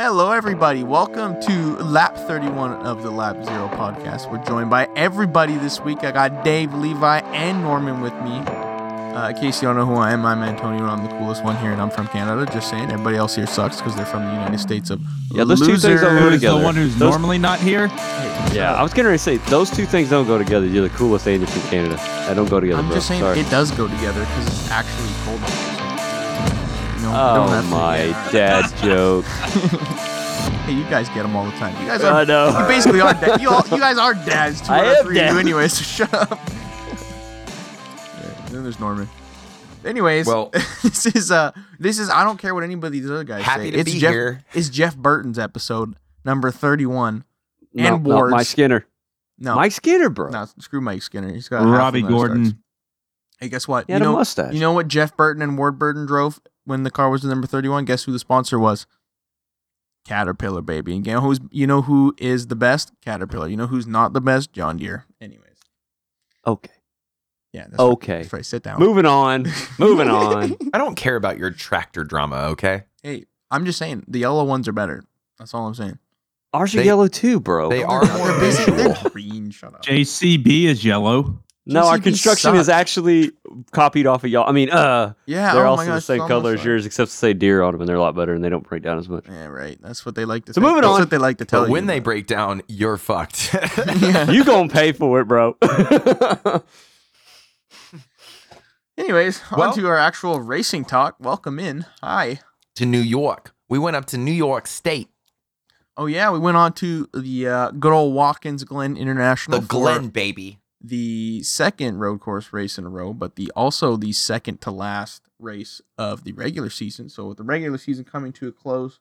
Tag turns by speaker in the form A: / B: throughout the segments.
A: Hello, everybody. Welcome to lap 31 of the Lap Zero podcast. We're joined by everybody this week. I got Dave, Levi, and Norman with me. Uh, in case you don't know who I am, I'm Antonio. and I'm the coolest one here, and I'm from Canada. Just saying, everybody else here sucks because they're from the United States of
B: Yeah, those two things don't go
A: losers.
C: Who's the one who's
B: Those-
C: normally not here?
B: Yeah, I was getting ready to say those two things don't go together. You're the coolest thing from Canada. That don't go together,
A: I'm
B: bro.
A: just saying
B: Sorry.
A: it does go together because it's actually cold. Out there, so, You know, you don't
B: Oh
A: have to-
B: my
A: yeah.
B: dad joke.
A: Hey, you guys get them all the time. You guys are.
B: I
A: are.
B: know.
A: You basically are. Da- you all. You guys are dads. Two
B: I
A: out of
B: am
A: three of
B: dad.
A: you anyway. So shut up. Yeah, then there's Norman. Anyways,
D: Well-
A: this is uh, this is I don't care what anybody the other guys
D: Happy
A: say.
D: to
A: it's
D: be
A: Jeff,
D: here.
A: It's Jeff Burton's episode number thirty-one.
B: no,
A: And
B: no,
A: Ward's.
B: Mike Skinner.
A: No,
B: Mike Skinner, bro.
A: no, screw Mike Skinner. He's got Robby
C: Gordon.
A: starts. Hey, guess what?
B: He had
A: you
B: a
A: know,
B: mustache.
A: you know what Jeff Burton and Ward Burton drove when the car was the number thirty-one. Guess who the sponsor was? Caterpillar, baby. And you know who's you know who is the best? Caterpillar. You know who's not the best? John Deere. Anyways,
B: okay.
A: yeah. That's
B: Okay.
A: Right, sit down.
B: Moving on. Moving on.
D: I don't care about your tractor drama, okay?
A: Hey, I'm just saying the yellow ones are better. That's all I'm saying.
B: Ours are
D: They-
B: yellow too, bro.
D: they
A: oh
D: are more
A: basic-
D: visual.
A: Green. Shut up.
C: JCB is yellow.
B: No, our
A: JCB
B: construction is actually copied off of y'all. I mean, uh,
A: yeah.
B: they're
A: oh
B: also
A: my
B: the same color
A: almost
B: as yours, except to say deer on them, and they're a lot better, and they don't break down as much.
A: Yeah, right. That's what they like to.
B: So
A: think.
B: moving
A: That's
B: on.
A: what they like to tell
D: But
A: you.
D: when they
A: but-
D: break down, you're fucked.
A: Yeah.
B: you gonna pay for it, bro.
A: Anyways,
D: Well-
A: on to our actual racing talk. Welcome in. Hi.
D: to New York. We went up to New York State,
A: Oh yeah, we went on to the uh, good old Watkins Glen International.
D: the Glen baby.
A: The second road course race in a row, but the also the second to last race of the regular season. So with the regular season coming to a close,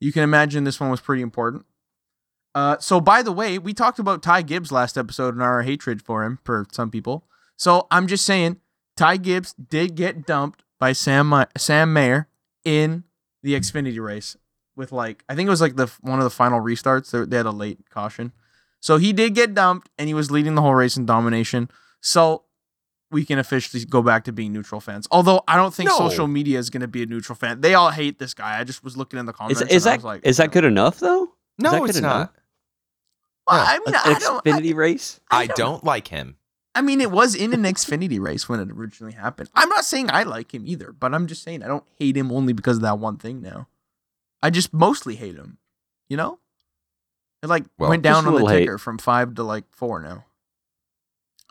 A: you can imagine this one was pretty important. Uh, so by the way, we talked about Ty Gibbs last episode and our hatred for him for some people. So I'm just saying, Ty Gibbs did get dumped by Sam Ma- Sam Mayer in the Xfinity race with like I think it was like the one of the final restarts. They, they had a late caution. So he did get dumped, and he was leading the whole race in domination. So we can officially go back to being neutral fans. Although I don't think
D: No.
A: social media is going to be a neutral fan. They all hate this guy. I just was looking in the comments.
B: is is
A: and I
B: that
A: was like,
B: is that good enough though? Is
D: No,
B: that
D: it's
B: good
D: not.
A: Well, I mean,
B: An
A: I don't. I,
B: Xfinity race?
D: I don't like him.
A: I mean, it was in an Xfinity race when it originally happened. I'm not saying I like him either, but I'm just saying I don't hate him only because of that one thing. Now, I just mostly hate him. You know, it like
D: Well,
A: went down on the
B: little hate.
A: ticker from five to like four now.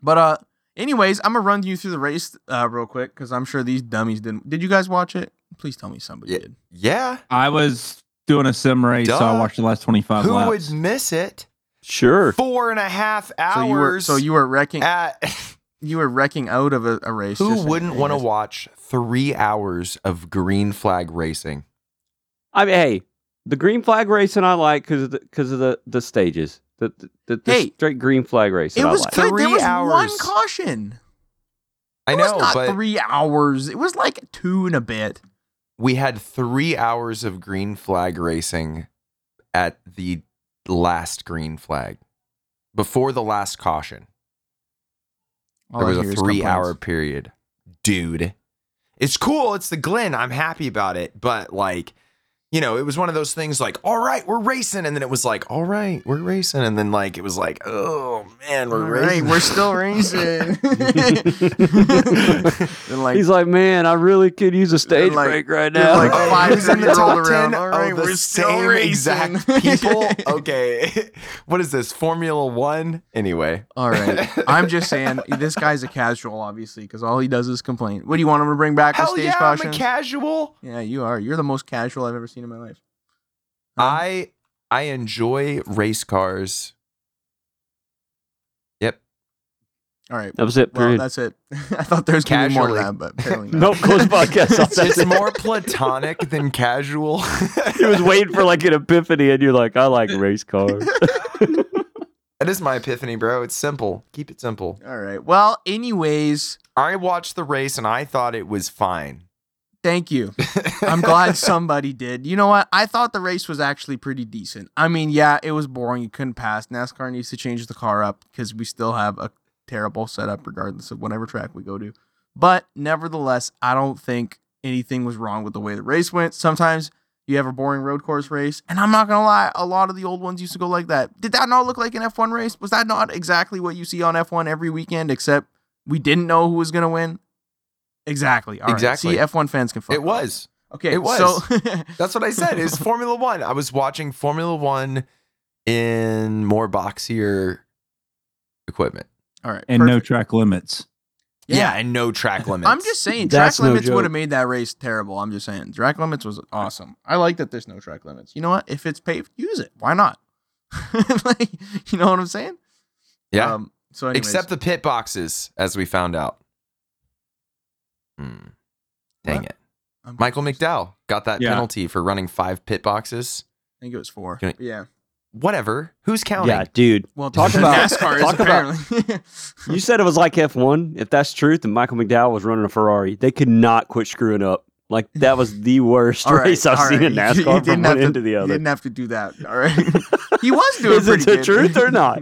A: But uh, anyways, I'm gonna run you through the race uh real quick because I'm sure these dummies didn't. Did you guys watch it? Please tell me somebody
D: Yeah.
A: did.
D: Yeah.
C: I was doing a sim race, so I watched the last 25
D: Who
C: laps.
D: would miss it?
B: Sure.
D: Four and a half hours.
A: So you were so you were wrecking
D: at.
A: you were wrecking out of a, a race.
D: Who wouldn't want to watch three hours of green flag racing?
B: I mean, hey, the green flag racing I like because of the of the the stages. The the, the, the
A: Hey,
B: straight green flag racing
A: It
B: I
A: was
B: like.
A: good. There
D: Three
A: was one
D: hours.
A: caution.
D: I
A: It
D: know,
A: was not
D: but
A: three hours. It was like two and a bit.
D: we had three hours of green flag racing at the last green flag before the last caution.
A: All
D: there
A: I
D: was a three hour period. Dude, it's cool. It's the Glen. I'm happy about it. But like, you know, it was one of those things like, all right, we're racing. And then it was like, all right, we're racing. And then like, it was like, oh man, we're
A: All right,
D: racing.
A: we're still racing. Then like,
B: He's like, man, I really could use a stage
A: like-
B: break right now.
A: like
D: Oh,
A: five
D: who's in the
A: years old
D: top 10
A: All right,
D: of the
A: we're still
D: same
A: racing.
D: exact people? Okay. what is this? Formula One? Anyway.
A: all right. I'm just saying, this guy's a casual, obviously, because all he does is complain. What do you want him to bring back? a
D: Hell
A: stage
D: yeah,
A: caution?
D: I'm a casual.
A: yeah, you are. You're the most casual I've ever seen in my life. Huh?
D: I I enjoy race cars. Yep.
A: all right.
B: that was it.
A: Well,
B: Period.
A: that's it. I thought there was going to be more to
D: Casually.
A: that, but apparently not.
B: nope. Close podcast.
D: It's,
B: That's
D: it's
B: it.
D: more platonic than casual.
B: He was waiting for like an epiphany, and you're like, I like race cars.
D: That is my epiphany, bro. It's simple. Keep it simple.
A: All right. Well, anyways,
D: I watched the race and I thought it was fine.
A: Thank you. I'm glad somebody did. You know what? I thought the race was actually pretty decent. I mean, yeah, it was boring. You couldn't pass. NASCAR needs to change the car up because we still have a terrible setup, regardless of whatever track we go to. But nevertheless, I don't think anything was wrong with the way the race went. Sometimes You have a boring road course race, and I'm not gonna lie, a lot of the old ones used to go like that. Did that not look like an F1 race? Was that not exactly what you see on F1 every weekend? Except we didn't know who was gonna win. Exactly. All right.
D: Exactly.
A: See, F1 fans can fuck
D: It
A: off.
D: was.
A: Okay.
D: It was.
A: So
D: That's what I said. It's Formula One. I was watching Formula One in more boxier equipment.
A: all right.
C: and no track limits.
D: Yeah, and no track limits.
A: I'm just saying,
B: That's
A: track
B: no
A: limits would have made that race terrible. I'm just saying, track limits was awesome. I like that there's no track limits. You know what? If it's paved, use it. Why not? like, you know what I'm saying?
D: yeah.
A: Um, so, anyways,
D: Except the pit boxes, as we found out. Hmm. Dang
A: What?
D: it.
A: I'm
D: Michael
A: confused.
D: McDowell got that
C: Yeah.
D: penalty for running five pit boxes.
A: I think it was four.
D: Can I-
A: yeah.
D: Whatever. Who's counting?
B: Yeah, dude.
A: Well,
B: Talk about-
A: NASCAR is
B: talk about-
A: apparently.
B: You said it was like F1. If that's true, then Michael McDowell was running a Ferrari. They could not quit screwing up. Like that was the worst
A: All right,
B: race I've seen
A: right.
B: in
A: You- you
B: NASCAR from one
A: have
B: end
A: to-
B: to the
A: You
B: other.
A: didn't have to do that. All right. he was doing
B: Is it
A: pretty
B: the
A: good.
B: truth or not?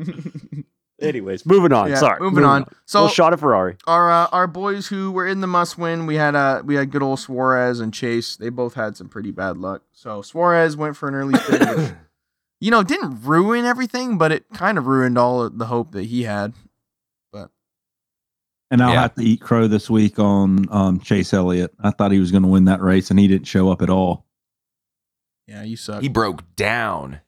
B: Anyways, moving on.
A: Yeah,
B: Sorry.
A: moving on. So-
B: So shot at Ferrari.
A: our uh, our boys who were in the must win, we had uh we had good old Suarez and Chase. They both had some pretty bad luck. So Suarez went for an early spin, which, you know, didn't ruin everything, but it kind of ruined all of the hope that he had.
C: But and I'll
D: Yeah.
C: have to eat crow this week on um, Chase Elliott. I thought he was going to win that race, and he didn't show up at all.
A: Yeah, you suck.
D: He broke down.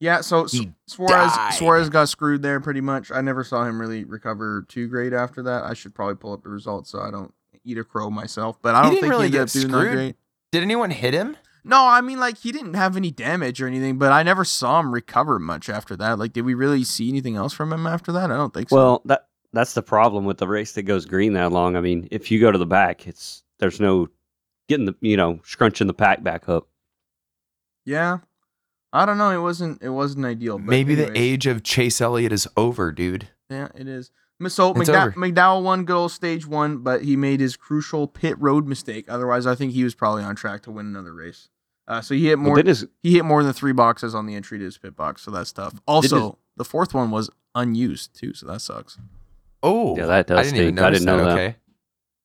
A: Yeah, so Su-
D: he
A: Suarez
D: died.
A: Suarez got screwed there pretty much. I never saw him really recover too great after that. I should probably pull up the results so I don't eat a crow myself. But I don't
D: didn't
A: think
D: really
A: he ended
D: get
A: up doing that
D: screwed.
A: great.
D: Did anyone hit him?
A: No, I mean like he didn't have any damage or anything, but I never saw him recover much after that. Like, did we really see anything else from him after that? I don't think so.
B: Well, that that's the problem with the race that goes green that long. I mean, if you go to the back, it's there's no getting the you know scrunching the pack back up.
A: yeah, I don't know. It wasn't. It wasn't ideal. But
D: Maybe the age of Chase Elliott is over, dude.
A: Yeah, it is. So
D: It's
A: McDowell,
D: over.
A: McDowell won good old stage one, but he made his crucial pit road mistake. Otherwise, I think he was probably on track to win another race. Uh, so he hit more.
B: did his
A: he hit more than three boxes on the entry to his pit box, so that's tough. Also, the fourth one was unused too, so that sucks.
D: Oh,
B: Yeah, that does
D: I didn't even
B: stink. I
D: notice
B: didn't know
D: that.
B: that.
D: Okay.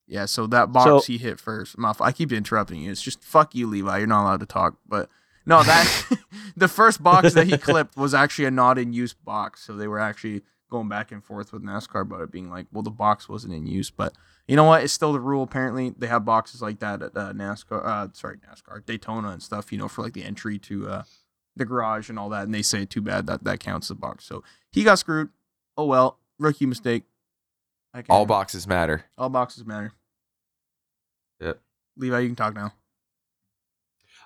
A: Yeah, so that box
B: So-
A: he hit first. My, I keep interrupting you. It's just fuck you, Levi. You're not allowed to talk. But no, that the first box that he clipped was actually a not in use box. So they were actually going back and forth with NASCAR about it being like, well, the box wasn't in use. But you know what? It's still the rule. Apparently, they have boxes like that at uh, NASCAR. Uh, sorry, NASCAR, Daytona and stuff. You know, for like the entry to uh, the garage and all that. And they say too bad that that counts the box. So he got screwed. Oh well, rookie mistake. I can't-
D: All boxes matter.
A: all boxes matter.
D: Yep.
A: Levi, you can talk now.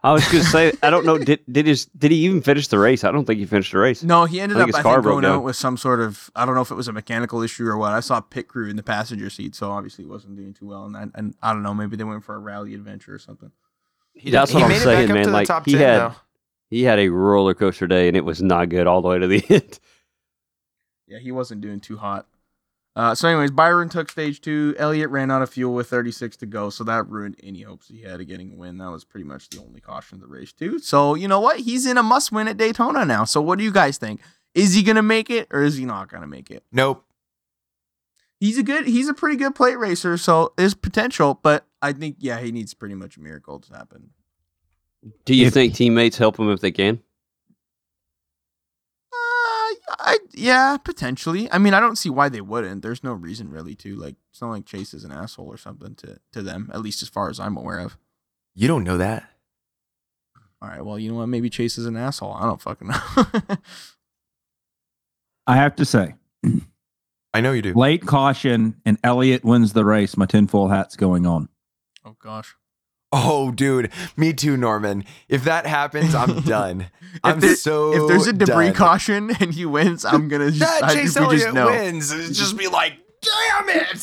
B: I was going to say I don't know did did his did he even finish the race? I don't think he finished the race.
A: No, he ended
B: I
A: up
B: his
A: I
B: car
A: think
B: broke
A: going
B: down.
A: out with some sort of I don't know if it was a mechanical issue or what. I saw pit crew in the passenger seat, so obviously he wasn't doing too well. And I, and I don't know, maybe they went for a rally adventure or something.
D: He
B: That's
D: did-
B: what
D: he
B: I'm
D: it
B: saying,
D: back up
B: man.
D: to the
B: Like,
D: top
B: he
D: 10,
B: had-
D: though.
B: He had a roller coaster day and it was not good all the way to the end.
A: Yeah, he wasn't doing too hot. Uh, so, anyways, Byron took stage two. Elliott ran out of fuel with 36 to go, so that ruined any hopes he had of getting a win. That was pretty much the only caution of the race, too. So, you know what? He's in a must win at Daytona now. So, what do you guys think? Is he gonna make it or is he not gonna make it?
D: Nope.
A: he's a good he's a pretty good plate racer so there's potential but i think yeah he needs pretty much a miracle to happen
B: Do you
C: If-
B: think teammates help him if they can?
A: I, yeah potentially i mean i don't see why they wouldn't there's no reason really to like it's not like chase is an asshole or something to to them at least as far as i'm aware of
D: You don't know that.
A: all right well you know what maybe chase is an asshole i don't fucking know
C: I have to say,
D: I know you do.
C: late caution and Elliott wins the race. My tinfoil hat's going on.
A: oh gosh
D: Oh, dude. Me too, Norman. If that happens, I'm done. I'm
A: there-
D: so
A: if there's a debris
D: done.
A: caution and he wins i'm gonna just,
D: that
A: I,
D: Chase
A: just
D: Elliott
A: know
D: wins, just be like, damn it.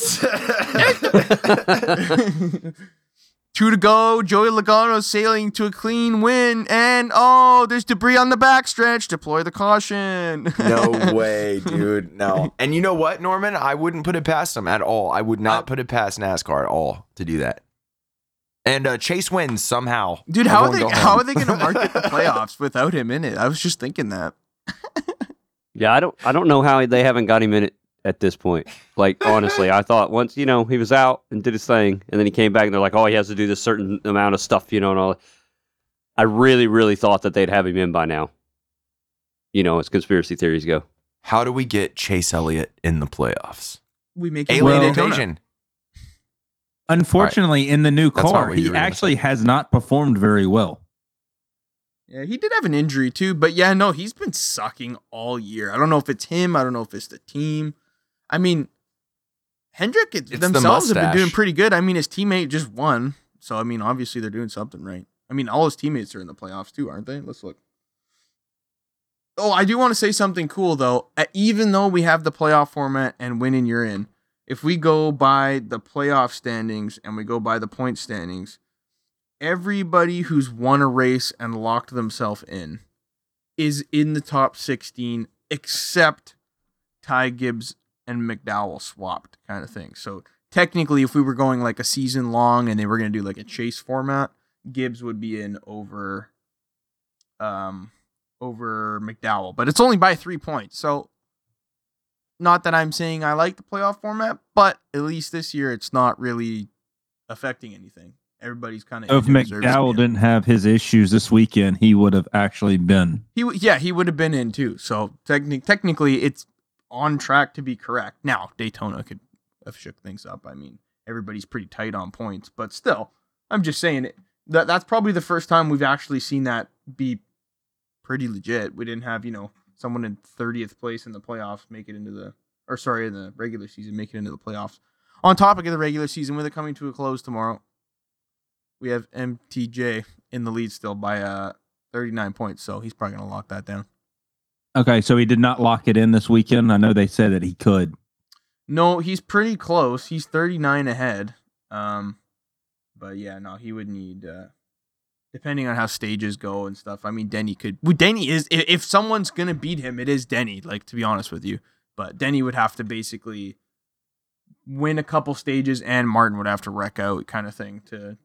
A: Two to go. Joey Logano sailing to a clean win. And oh, there's debris on the backstretch. Deploy the caution.
D: no way, dude. No. And you know what, Norman? I wouldn't put it past him at all. I would not
A: I-
D: put it past NASCAR at all to do that. And uh, Chase wins somehow.
A: Dude, how are they how
D: home.
A: are they gonna market the playoffs without him in it? I was just thinking that.
B: Yeah, I don't I don't know how they haven't got him in it at this point. Like honestly, I thought once, you know, he was out and did his thing and then he came back and they're like, "Oh, he has to do this certain amount of stuff, you know, and all." I really, really thought that they'd have him in by now. You know, as conspiracy theories go.
D: How do we get Chase Elliott in the playoffs?
A: We make
D: Alien
C: Well-
A: Daytona.
D: invasion.
C: Unfortunately, in the new car, he
D: were gonna
C: actually has not performed very well.
A: Yeah, he did have an injury too, but yeah, no, he's been sucking all year. I don't know if it's him. I don't know if it's the team. I mean, Hendrick it-
D: the
A: themselves have been doing pretty good. I mean, his teammate just won, so I mean, obviously they're doing something right. I mean, all his teammates are in the playoffs too, aren't they? Let's look. Oh, I do want to say something cool though. Uh, Even though we have the playoff format and winning you're in, if we go by the playoff standings and we go by the point standings, everybody who's won a race and locked themselves in is in the top 16 except Ty Gibbs and McDowell swapped kind of thing. So technically if we were going like a season long and they were going to do like a chase format, Gibbs would be in over um over McDowell, but it's only by 3 points. So not that I'm saying I like the playoff format, but at least this year it's not really affecting anything. Everybody's kind of
C: If McDowell didn't have his issues this weekend, he would have actually been.
A: He w- yeah, he would have been in too. So techni- technically, it's on track to be correct. Now Daytona could have shook things up. I mean, everybody's pretty tight on points, but still, I'm just saying it. That that's probably the first time we've actually seen that be pretty legit. We didn't have you know someone in 30th place in the playoffs make it into the or sorry in the regular season make it into the playoffs. On topic of the regular season, with it coming to a close tomorrow, we have MTJ in the lead still by uh 39 points, so he's probably going to lock that down.
C: Okay, so he did not lock it in this weekend. I know they said that he could.
A: No, he's pretty close. He's 39 ahead. Um, but yeah, no, he would need, uh, depending on how stages go and stuff. I mean, Denny could. Well, Denny is if, if someone's gonna beat him, it is Denny. Like to be honest with you, but Denny would have to basically win a couple stages, and Martin would have to wreck out, kind of thing, to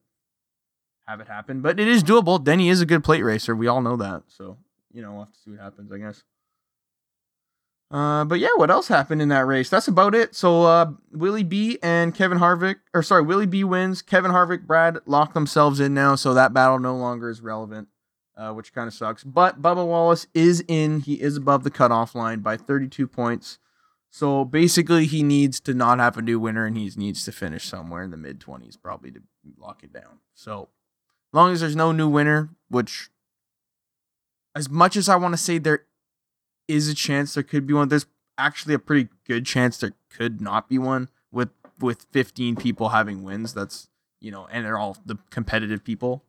A: have it happen. But it is doable. Denny is a good plate racer. We all know that. So you know, we'll have to see what happens. I guess. Uh, but yeah, what else happened in that race? That's about it. So uh, Willie B and Kevin Harvick, or sorry, Willie B wins. Kevin Harvick, Brad lock themselves in now, so that battle no longer is relevant, uh, which kind of sucks. But Bubba Wallace is in. He is above the cutoff line by 32 points. So basically, he needs to not have a new winner, and he needs to finish somewhere in the mid 20s probably to lock it down. So long as there's no new winner, which as much as I want to say there is a chance there could be one. There's actually a pretty good chance there could not be one with with 15 people having wins. That's you know, and they're all the competitive people.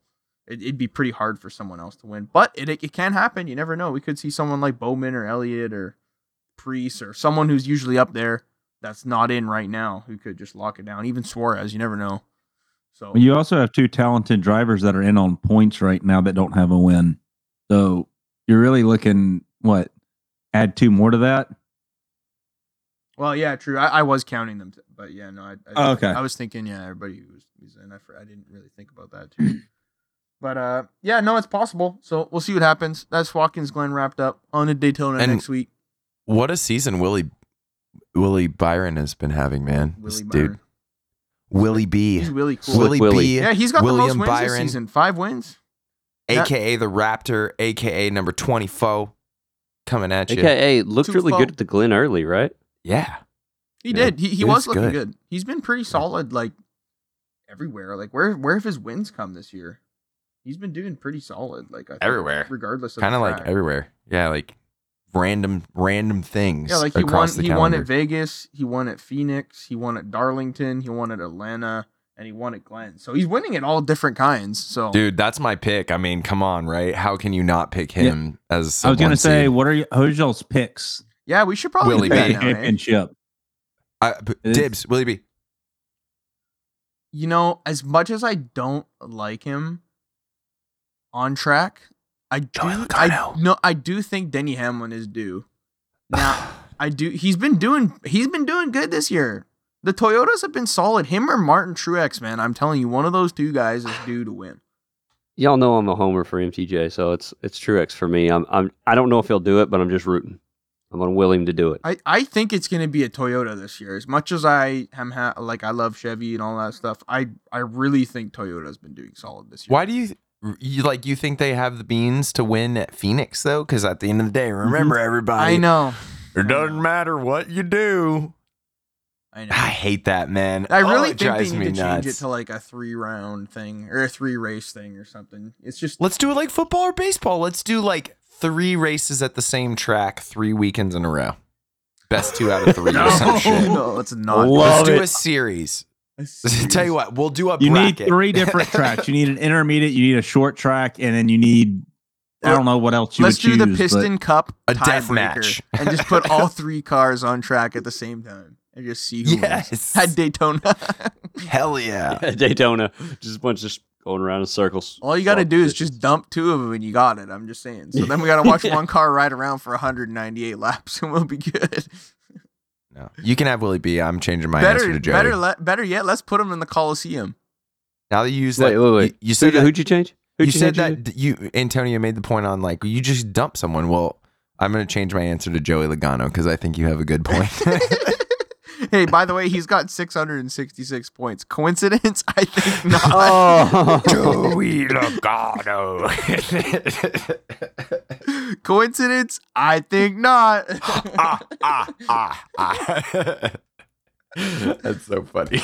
A: It, it'd be pretty hard for someone else to win, but it it can happen. You never know. We could see someone like Bowman or Elliott or Priest or someone who's usually up there that's not in right now who could just lock it down. Even Suarez, you never know. So
C: Well, you also have two talented drivers that are in on points right now that don't have a win. So you're really looking what? Add two more to that.
A: Well, yeah, true. I, I was counting them, t- but yeah, no. I, I,
C: Oh, okay.
A: I was thinking, yeah, everybody was, was in. I, for- I didn't really think about that too. but uh, yeah, no, it's possible. So we'll see what happens. That's Watkins Glen wrapped up on a Daytona
D: And-
A: next week.
D: What a season Willie Willie Byron has been having, man.
A: Willie
D: This
A: Byron.
D: dude. Willie B.
A: He's really cool.
D: Willie,
B: Willie.
D: B.
A: yeah, he's got the
D: William
A: most wins this season. Five wins. Yeah.
D: aka the Raptor, aka number 24, coming at you.
B: AKA looked
A: Too
B: really
A: fo-
B: good at the Glen early, right?
D: Yeah.
A: He
B: Yeah.
A: did. He, he
D: He
A: was
D: was
A: looking
D: good.
A: good. He's been pretty solid, like everywhere. Like where where have his wins come this year? He's been doing pretty solid. Like I think,
D: Everywhere.
A: regardless of
D: Kind of like everywhere. Yeah, like random random things
A: Yeah, like he won.
D: across the
A: He won at Vegas. He won at Phoenix. He won at Darlington. He won at Atlanta, and he won at Glen. So he's winning at all different kinds. So
D: Dude, that's my pick. I mean, come on, right? How can you not pick him as
C: I was
D: going
C: gonna
D: to
C: say, what are you, who's y'all's picks?
A: yeah, we should probably
D: Willie
A: do that
D: B.
C: championship.
D: I, b-
C: It is-
D: dibs, Willie B.
A: You know, as much as I don't like him on track, I do. I
D: Logano.
A: no, I do think Denny Hamlin is due. Now, I do. He's been doing. He's been doing good this year. The Toyotas have been solid. Him or Martin Truex, man. I'm telling you, one of those two guys is due to win.
B: Y'all know I'm a homer for MTJ, so it's it's Truex for me. I'm I'm I don't know if he'll do it, but I'm just rooting. I'm gonna him to do it.
A: I, I think it's gonna be a Toyota this year. As much as I am ha- like I love Chevy and all that stuff, I I really think Toyota's been doing solid this year.
D: Why do you you like you think they have the beans to win at Phoenix though? Because at the end of the day, remember mm-hmm. everybody.
A: I know.
D: It doesn't matter what you do.
A: I know.
D: I hate that man.
A: I
D: Oh,
A: really
D: it
A: think
D: drives
A: they
D: me
A: need to change it to like a three round thing or a three race thing or something. It's just
D: Let's do it like football or baseball. Let's do like three races at the same track, three weekends in a row. Best two out of three or some shit.
A: no, it's not.
B: Love
D: Let's do
B: it.
D: a series.
A: a
D: Tell you what, we'll do a
C: You need three different tracks. You need an intermediate, you need a short track, and then you need I don't know what else you
A: Let's
C: would
A: do the
C: choose, but-
A: Piston Cup
D: A death match.
A: and just put all three cars on track at the same time and just see who
D: Yes.
A: wins. At Daytona.
D: Hell yeah.
B: Daytona, just a bunch of just going around in circles.
A: all you got to
B: Solid
A: do is just dump two of them and you got it. I'm just saying. So then we got to watch one car ride around for 198 laps and we'll be good.
D: No. You can have Willie B. I'm changing my answer to Joey.
A: better, le- better yet, let's put them in the Coliseum.
D: now that you use
B: Wait,
D: that,
B: wait, wait.
D: You, you said
B: Who,
D: that,
B: who'd you change? Who'd
D: you said
B: change
D: that you Antonio made the point on like you just dump someone. Well, I'm gonna change my answer to Joey Logano because I think you have a good point.
A: Hey, by the way, he's got 666 points. Coincidence? I think not.
B: Oh,
D: Joey Logano.
A: Coincidence? I think not.
D: ah, ah, ah, ah. That's so funny.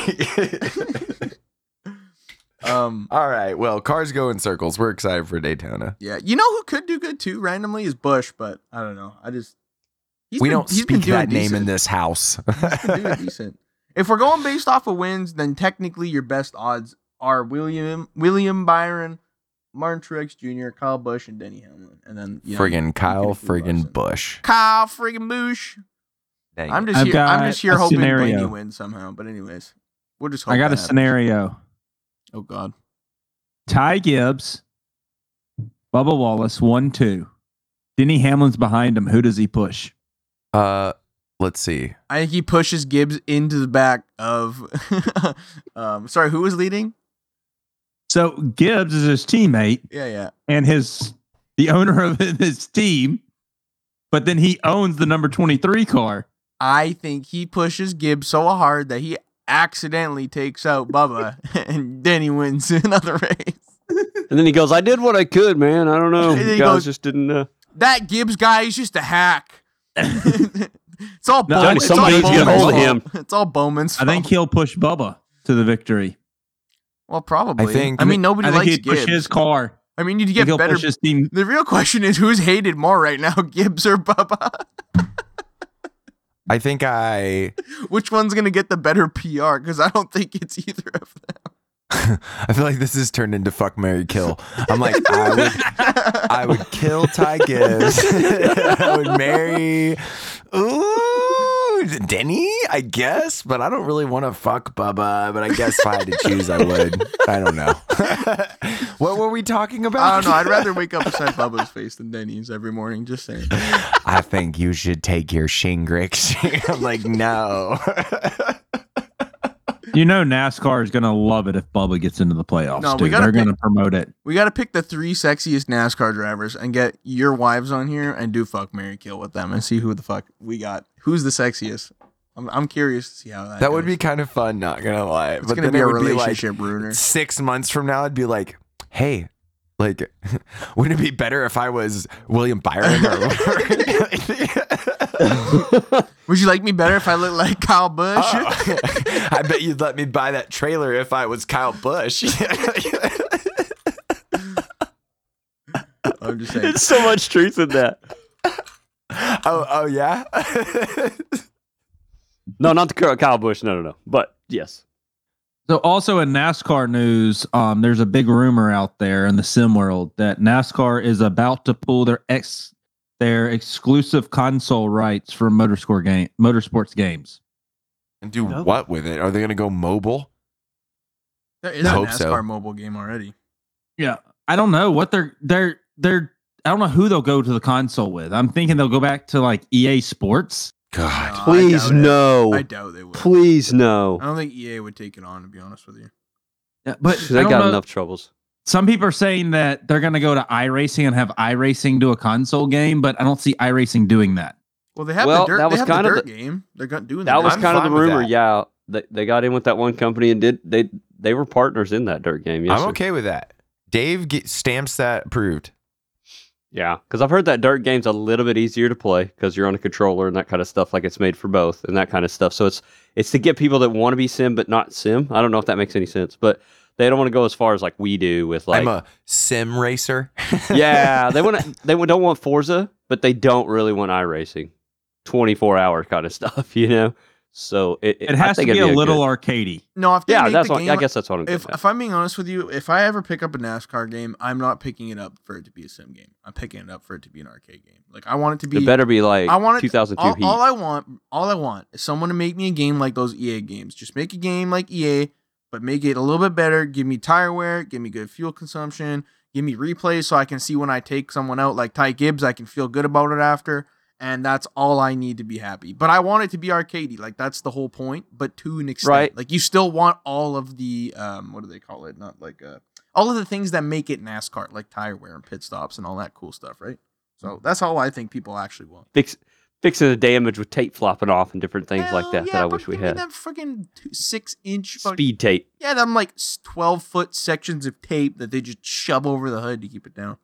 A: um,
D: All right. Well, cars go in circles. We're excited for Daytona.
A: yeah, you know who could do good too randomly is Busch, but I don't know. I just he's
D: we
A: been-
D: don't speak
A: doing
D: that name in this house.
A: He's been doing decent. If we're going based off of wins, then technically your best odds are William William Byron, Martin Truex Jr., Kyle Busch, and Denny Hamlin, and then you know,
D: friggin' Kyle friggin' Busch.
A: Kyle friggin' Busch.
D: Dang
A: I'm just
C: I've
A: here. I'm just here hoping
C: scenario.
A: Blaney wins somehow. But anyways, we'll just hope
C: I got a
A: happens.
C: scenario.
A: Oh God.
C: Ty Gibbs, Bubba Wallace, one, two. Denny Hamlin's behind him. Who does he push?
D: Uh, let's see.
A: I think he pushes Gibbs into the back of. um, sorry, who was leading?
C: So Gibbs is his teammate
A: Yeah, yeah.
C: and his the owner of his team, but then he owns the number 23 car.
A: I think he pushes Gibbs so hard that he accidentally takes out Bubba, and then he wins another race.
B: and then he goes, "I did what I could, man. I don't know.
A: And then he
B: Guys
A: goes-
B: just didn't." Uh,
A: That Gibbs guy is just a hack. It's all
C: No,
A: Bowman.
C: Johnny,
A: it's
B: somebody
A: all
B: needs to get
A: Bowman's
B: hold of
A: fault. It's all Bowman's
C: I think he'll push Bubba to the victory.
A: Well, probably.
D: I think-
A: I mean, nobody
C: I think
A: likes
C: he'd push
A: Gibbs.
C: his car.
A: I mean, you
C: I
A: get
C: he'll
A: better.
C: push his team.
A: The real question is who's hated more right now, Gibbs or Bubba?
D: I think I.
A: Which one's gonna get the better PR? Because I don't think it's either of them.
D: I feel like this has turned into fuck Mary Kill. I'm like, I would I would kill Ty Gibbs. I would marry Ooh Denny, I guess, but I don't really want to fuck Bubba. But I guess if I had to choose, I would. I don't know. what were we talking about?
A: I don't know. I'd rather wake up beside Bubba's face than Denny's every morning. Just saying.
D: I think you should take your Shingrix. I'm like, no.
C: You know NASCAR is going to love it if Bubba gets into the playoffs.
A: No, we
C: They're going to promote it.
A: We got to pick the three sexiest NASCAR drivers and get your wives on here and do fuck Mary Kill with them and see who the fuck we got. Who's the sexiest? I'm, I'm curious to see how that.
D: that would be kind of fun. Not gonna lie,
A: It's
D: but
A: gonna
D: then
A: be
D: it
A: a
D: would be like
A: relationship ruiner.
D: six months from now, I'd be like, hey, like, wouldn't it be better if I was William Byron or
A: Would you like me better if I look like Kyle Busch?
D: Oh, I bet you'd let me buy that trailer if I was Kyle Busch.
A: I'm just saying.
B: it's so much truth in that.
D: oh, oh yeah.
B: No, not the Kyle- Kyle Busch. No, no, no. But yes,
C: So, also in NASCAR news, um, there's a big rumor out there in the sim world that NASCAR is about to pull their ex their exclusive console rights for motorsport game motorsports games.
D: and do
B: No.
D: what with it? Are they gonna go mobile?
A: There is
D: I
A: a
D: hope
A: NASCAR
D: so.
A: mobile game already.
C: Yeah, I don't know what they're they're they're. I don't know who they'll go to the console with. I'm thinking they'll go back to like EA Sports.
D: God.
A: No, I
B: please
A: it.
B: no.
A: I doubt they would.
B: Please no.
A: I don't think EA would take it on, to be honest with you.
C: Yeah, but
B: They
C: I
B: got
C: know.
B: enough troubles.
C: Some people are saying that they're going to go to iRacing and have iRacing do a console game, but I don't see iRacing doing that.
A: Well, they have
B: Well,
A: the dirt,
B: that
A: they
B: was
A: have
B: kind
A: the
B: of
A: dirt
B: the-
A: game. They're doing
B: That
A: the
B: was
D: I'm
B: kind of the rumor. Yeah, they, they got in with that one company and did they they were partners in that dirt game. Yes,
D: I'm
B: sir.
D: okay with that. Dave get, stamps that approved.
B: Yeah, because I've heard that dirt game's a little bit easier to play because you're on a controller and that kind of stuff. Like it's made for both and that kind of stuff. So it's it's to get people that want to be sim but not sim. I don't know if that makes any sense, but they don't want to go as far as like we do with like
D: I'm a sim racer.
B: yeah they want to they don't want Forza, but they don't really want iRacing, twenty four hour kind of stuff. You know, so it
C: It
B: I
C: has to
B: think
C: be
B: it'd
C: a little
B: good-
C: arcadey.
A: No, if they
B: yeah,
A: make
B: that's
A: the
B: what
A: game,
B: I guess that's what I'm.
A: if if I'm being honest with you, if I ever pick up a NASCAR game, I'm not picking it up for it to be a sim game. I'm picking it up for it to be an arcade game. Like I want it to be.
B: it better be like
A: I want it.
B: 2002
A: all,
B: Heat.
A: all I want, all I want, is someone to make me a game like those EA games. Just make a game like EA, but make it a little bit better. Give me tire wear. Give me good fuel consumption. Give me replays so I can see when I take someone out like Ty Gibbs, I can feel good about it after. And that's all I need to be happy. But I want it to be arcadey. Like that's the whole point. But to an extent,
B: Right.
A: like you still want all of the um, what do they call it? Not like uh, all of the things that make it NASCAR, like tire wear and pit stops and all that cool stuff, right? So that's all I think people actually want.
B: Fix fixing the damage with tape flopping off and different things like that
A: yeah,
B: that I wish we had.
A: That freaking six inch fucking,
B: Speed tape.
A: Yeah, them like twelve foot sections of tape that they just shove over the hood to keep it down.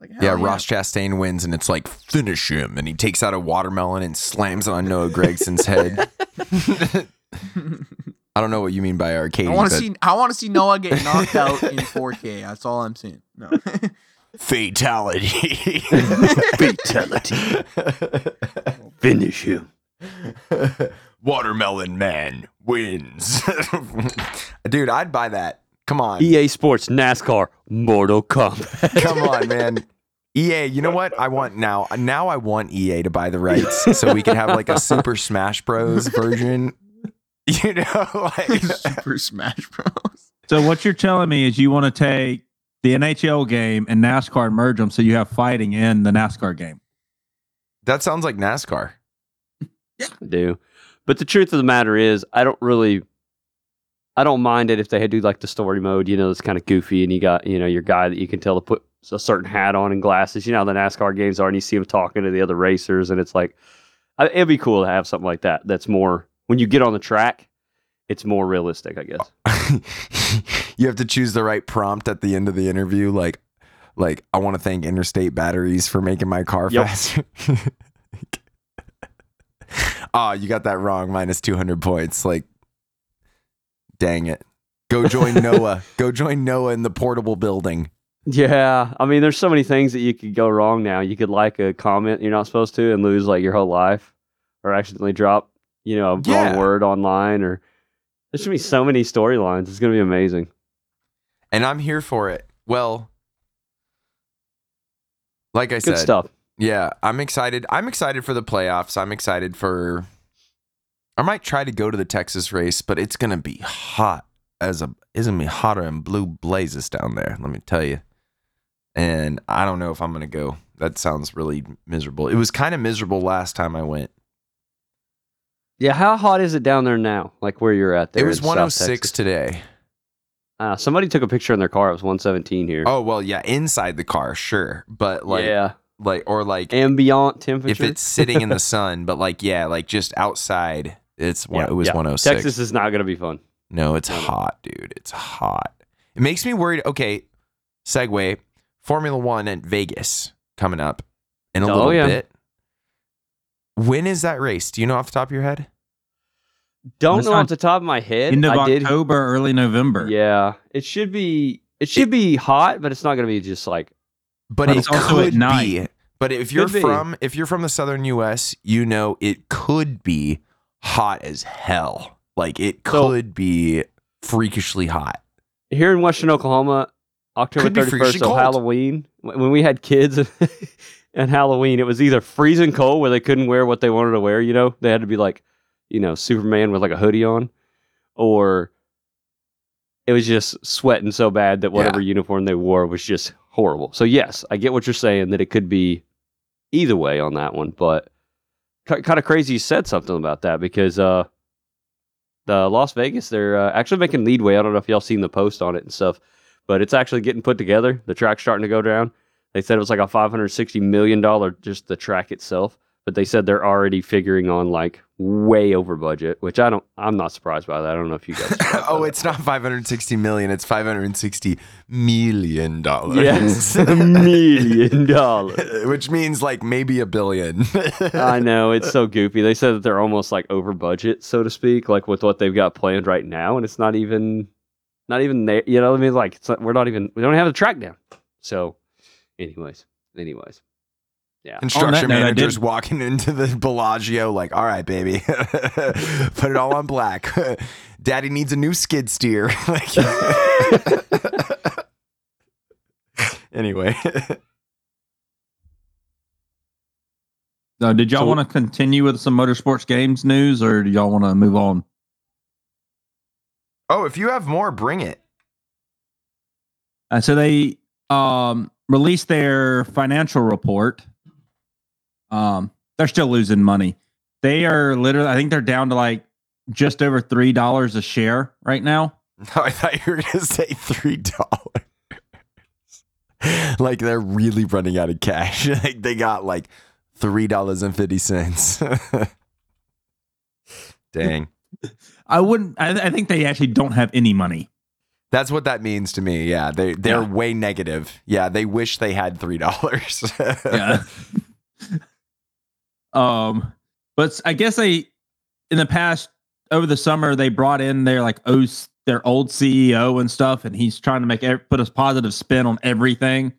A: Like hell
D: Yeah, Ross Chastain wins, and it's like finish him, and he takes out a watermelon and slams it on Noah Gragson's head. I don't know what you mean by arcade.
A: I want to see. I want to see Noah get knocked out in 4K. That's all I'm saying. No.
D: fatality.
B: Fatality. Finish him.
D: Watermelon Man wins. Dude, I'd buy that. Come on.
B: EA Sports NASCAR Mortal Kombat.
D: Come on, man. EA, you know what? I want now. Now I want EA to buy the rights so we can have like a Super Smash Bros version. You know, like
A: Super Smash Bros.
C: So what you're telling me is you want to take the NHL game and NASCAR and merge them so you have fighting in the NASCAR game.
D: that sounds like NASCAR.
B: I do. But the truth of the matter is, I don't really, I don't mind it if they do like the story mode. You know, it's kind of goofy, and you got you know your guy that you can tell to put a certain hat on and glasses. You know how the NASCAR games are, and you see him talking to the other racers, and it's like, I- it'd be cool to have something like that. That's more when you get on the track, it's more realistic, I guess.
D: you have to choose the right prompt at the end of the interview, like, like I want to thank Interstate Batteries for making my car
B: Yep.
D: faster. Ah, you got that wrong. Minus two hundred points. Like, dang it. Go join Noah. Go join Noah in the portable building.
B: Yeah, I mean, there's so many things that you could go wrong now. You could like a comment you're not supposed to and lose like your whole life, or accidentally drop, you know, a
D: Yeah.
B: wrong word online, or there's gonna be so many storylines. It's gonna be amazing.
D: and I'm here for it. Well, like I
B: Good
D: said,
B: stuff.
D: yeah, I'm excited. I'm excited for the playoffs. I'm excited for. I might try to go to the Texas race, but it's gonna be hot as a. It's gonna be hotter than blue blazes down there. Let me tell you. And I don't know if I'm gonna go. That sounds really miserable. It was kind of miserable last time I went.
B: Yeah, how hot is it down there now? Like where you're at there?
D: it was
B: in South
D: 106 today.
B: Uh, somebody took a picture in their car. It was 117 here.
D: Oh well, yeah, inside the car, sure, but like,
B: yeah,
D: like or like
B: ambient temperature.
D: if it's sitting in the sun, but like yeah, like just outside, it's one.
B: Yeah,
D: it was
B: yeah.
D: 106.
B: Texas is not going to be fun.
D: No, it's
B: No, no.
D: hot, dude. It's hot. It makes me worried. Okay, segue. Formula One at Vegas coming up in a
B: Oh,
D: little
B: yeah.
D: bit. When is that race? Do you know off the top of your head?
B: Don't
C: It's
B: know
C: not-
B: off the top of my head.
C: End of
B: I did.
C: October, early November.
B: Yeah, it should be. It should be hot, but it's not going to be just like
D: But,
C: But
D: it
C: it's also at
D: could
C: night.
D: be. But if you're
B: Could be.
D: from if you're from the southern U.S., you know it could be hot as hell. Like it
B: So-
D: could be freakishly hot.
B: here in Western Oklahoma, October thirty first, so
D: cold.
B: Halloween. When when we had kids and Halloween, it was either freezing cold where they couldn't wear what they wanted to wear. You know, they had to be like, you know, Superman with like a hoodie on, or it was just sweating so bad that whatever uniform they wore was just horrible. So yes, I get what you're saying that it could be either way on that one, but kind of crazy you said something about that because uh the Las Vegas they're uh, actually making leadway. I don't know if y'all seen the post on it and stuff, but it's actually getting put together. The track's starting to go down. They said it was like a 560 million dollar just the track itself, but they said they're already figuring on like way over budget, which I don't. I'm not surprised by that. I don't know if you guys.
D: oh,
B: that.
D: it's not 560 million. It's 560 million dollars.
B: yes, million dollars.
D: Which means like maybe a billion.
B: I know it's so goofy. They said that they're almost like over budget, so to speak, like with what they've got planned right now, and it's not even, not even there. You know what I mean? Like it's not, we're not even. We don't have the track down. So, anyways, anyways,
D: Construction
C: note, I
D: managers
C: did-
D: walking into the Bellagio like, all right, baby, put it all on black. Daddy needs a new skid steer. Like- anyway,
C: Uh, did y'all
B: So-
C: want to continue with some motorsports games news, or do y'all want to move on?
D: oh, if you have more, bring it.
C: Uh, so they um, released their financial report. Um, they're still losing money. They are literally, I think they're down to like just over three dollars a share right now.
D: No, I thought you were gonna say three dollars. like they're really running out of cash. like they got like three dollars and fifty cents. Dang.
C: I wouldn't. I, I think they actually don't have any money.
D: That's what that means to me. Yeah, they they're
C: Yeah.
D: way negative. Yeah, they wish they had three dollars.
C: Yeah. Um, but I guess they in the past over the summer they brought in their like o, their old CEO and stuff, and he's trying to make put a positive spin on everything.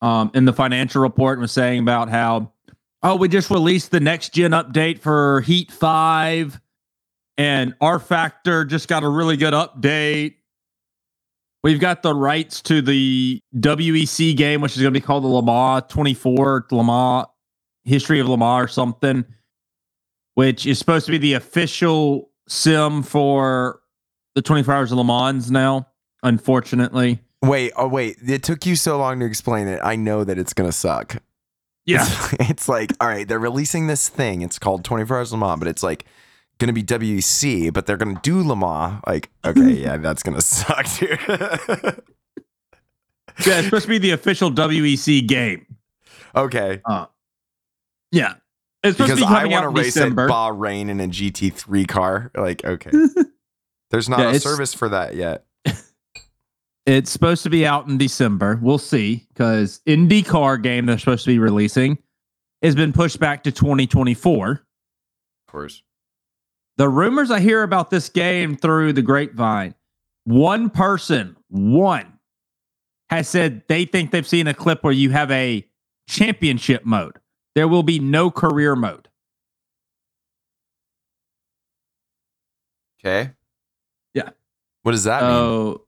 C: Um, in the financial report was saying about how oh we just released the next gen update for Heat Five, and rFactor just got a really good update. We've got the rights to the WEC game, which is going to be called the Le Mans 24 Le Mans History of Le Mans or something, which is supposed to be the official sim for the 24 Hours of Le Mans now, unfortunately.
D: wait, oh wait, it took you so long to explain it. I know that it's gonna suck.
C: Yeah.
D: It's, it's like, all right, they're releasing this thing. It's called 24 Hours Le Mans, but it's like going to be WEC, but they're going to do Le Mans. Like, okay, yeah, that's going to suck, dude.
C: Yeah, it's supposed to be the official WEC game.
D: okay.
C: Uh, Yeah. It's supposed
D: Because
C: to be
D: I want to race
C: December.
D: at Bahrain in a GT3 car. Like, okay. There's not
C: Yeah,
D: a service for that yet.
C: It's supposed to be out in December. We'll see because the IndyCar game they're supposed to be releasing has been pushed back to 2024.
D: Of course.
C: The rumors I hear about this game through the grapevine, one person, one, has said they think they've seen a clip where you have a championship mode. There will be no career mode.
D: Okay.
C: Yeah.
D: What does that mean?
C: So,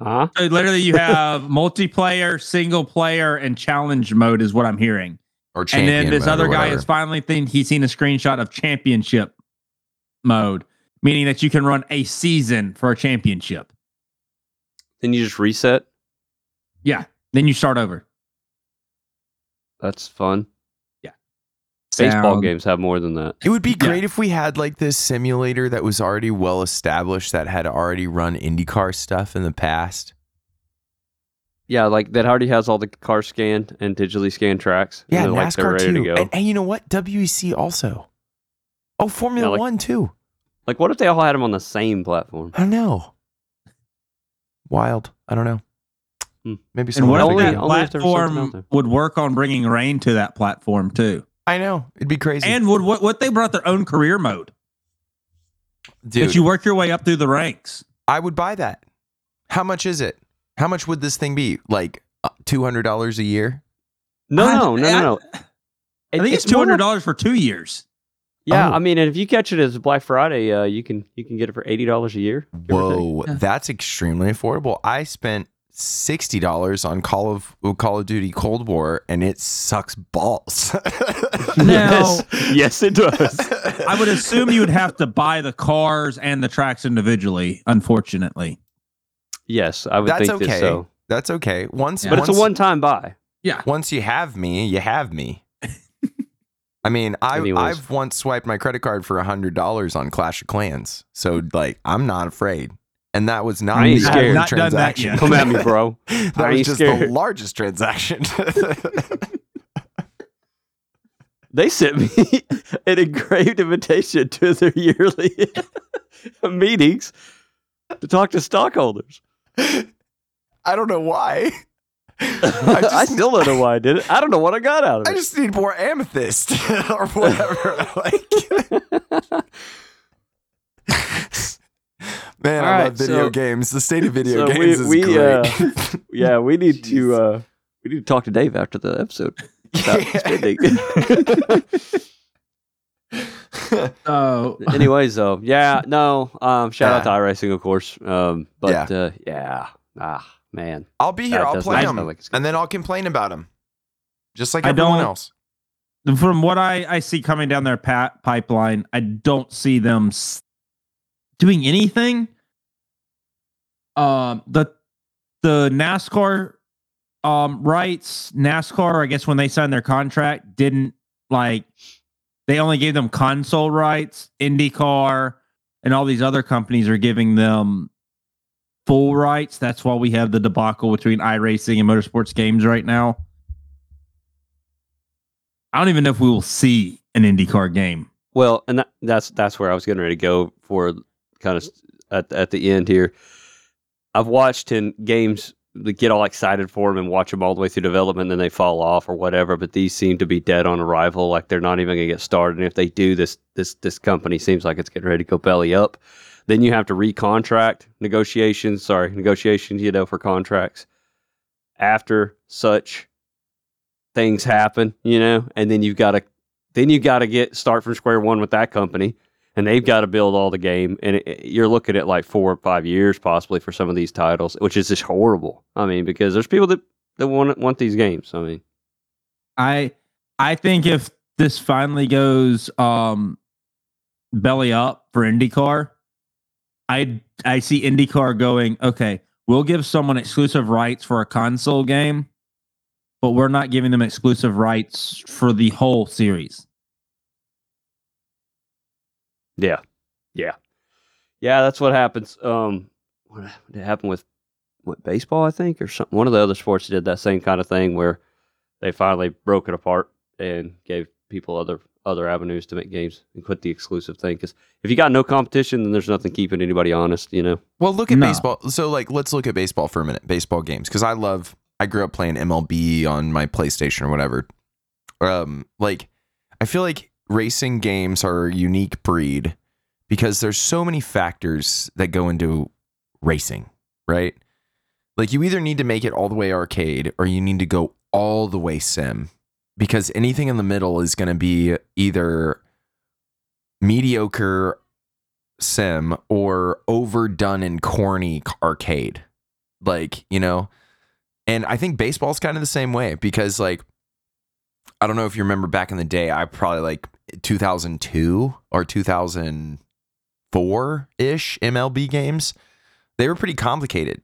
B: Huh?
C: so literally, you have multiplayer, single player, and challenge mode, is what I'm hearing.
D: Or
C: and then this
D: mode
C: other guy
D: whatever.
C: is finally think he's seen a screenshot of championship mode, meaning that you can run a season for a championship.
B: Then you just reset.
C: Yeah. Then you start over.
B: That's fun. Baseball
C: Sound-
B: games have more than that.
D: It would be
C: Yeah.
D: great if we had like this simulator that was already well established that had already run IndyCar stuff in the past.
B: Yeah, like that already has all the car scanned and digitally scanned tracks.
D: Yeah,
B: they're, like
D: NASCAR
B: ready
D: too.
B: to go.
D: And, and you know what? WEC also. Oh, Formula
B: Yeah, like-
D: One too.
B: Like, what if they all had them on the same platform?
D: I don't know. Wild. I don't know.
B: Hmm.
D: Maybe
C: And
D: someone
C: what if
B: Only-
C: that
B: only if there was something out
C: platform would work on bringing rain to that platform too?
D: I know. It'd be crazy.
C: And would what what they brought their own career mode
D: Dude,
C: that you work your way up through the ranks.
D: I would buy that. How much is it? How much would this thing be? Like uh, $200 a year?
B: No,
C: I-
B: no, no,
C: I-
B: no, no.
C: I think it's two
B: more
C: hundred
B: like-
C: dollars for two years.
B: Yeah,
D: Oh.
B: I mean, and if you catch it as Black Friday, uh, you can you can get it for eighty dollars a year. give or take.
D: Whoa, that's extremely affordable. I spent sixty dollars on Call of Call of Duty Cold War, and it sucks balls.
C: Now-
B: yes, yes, it does.
C: I would assume you would have to buy the cars and the tracks individually. Unfortunately,
B: yes, I would
D: That's
B: think
D: okay.
B: that so.
D: That's okay. Once,
C: Yeah.
B: But
D: once,
B: it's a one-time buy.
C: yeah.
D: once you have me, you have me. I mean, I,
B: Anyways.
D: I've once swiped my credit card for hundred dollars on Clash of Clans, so like I'm not afraid, and that was not
B: I
D: the
B: scared.
C: Not
D: transaction.
B: Come at me, bro.
D: that
B: I
D: was just the largest transaction.
B: they sent me an engraved invitation to their yearly meetings to talk to stockholders.
D: I don't know why.
B: I,
D: just-
B: still don't know why I did it. I don't know what I got out of it.
D: I just need more amethyst or whatever. like, man,
B: All
D: I
B: right,
D: love video
B: so-
D: games. The state of video
B: so we-
D: games is
B: we,
D: great.
B: uh, yeah, we need to uh, we need to talk to Dave after the episode. about spending.
C: Oh,
B: Anyways, though, yeah, no. Um, shout out to iRacing, of course. Um, but
D: Yeah.
B: yeah, uh, yeah, ah, man.
D: I'll be here.
B: That
D: I'll play them,
B: like
D: and then I'll complain about them, just like
C: I
D: everyone
C: don't-
D: else.
C: from what I, I see coming down their pat pipeline, I don't see them s- doing anything. Um, the the NASCAR um rights, NASCAR, I guess when they signed their contract, didn't like they only gave them console rights. IndyCar and all these other companies are giving them full rights. That's why we have the debacle between iRacing and Motorsports Games right now. I don't even know if we will see an IndyCar game.
B: Well, and that, that's that's where I was getting ready to go for kind of at at the end here. I've watched in games get all excited for them and watch them all the way through development, and then they fall off or whatever. But these seem to be dead on arrival, like they're not even going to get started. And if they do, this this this company seems like it's getting ready to go belly up. Then you have to recontract negotiations. Sorry, negotiations. You know, for contracts after such things happen. You know, and then you've got to then you got to get start from square one with that company and they've got to build all the game and it, you're looking at like four or five years possibly for some of these titles which is just horrible. I mean because there's people that that want want these games i mean.
C: I I think if this finally goes um belly up for IndyCar, I I see IndyCar going, okay, we'll give someone exclusive rights for a console game, but we're not giving them exclusive rights for the whole series.
B: Yeah yeah yeah that's what happens um what did it happen with what baseball i think or something one of the other sports did that same kind of thing where they finally broke it apart and gave people other other avenues to make games and quit the exclusive thing because if you got no competition then there's nothing keeping anybody honest you know
D: Well, look at
C: No.
D: baseball. So, like, let's look at baseball for a minute. Baseball games, because I love. I grew up playing MLB on my PlayStation or whatever. Um, like, I feel like racing games are a unique breed because there's so many factors that go into racing, right? Like, you either need to make it all the way arcade or you need to go all the way sim because anything in the middle is going to be either mediocre sim or overdone and corny arcade. Like, you know, and I think baseball's kind of the same way because, like, I don't know if you remember back in the day, I probably like 2002 or 2004 ish MLB games. They were pretty complicated.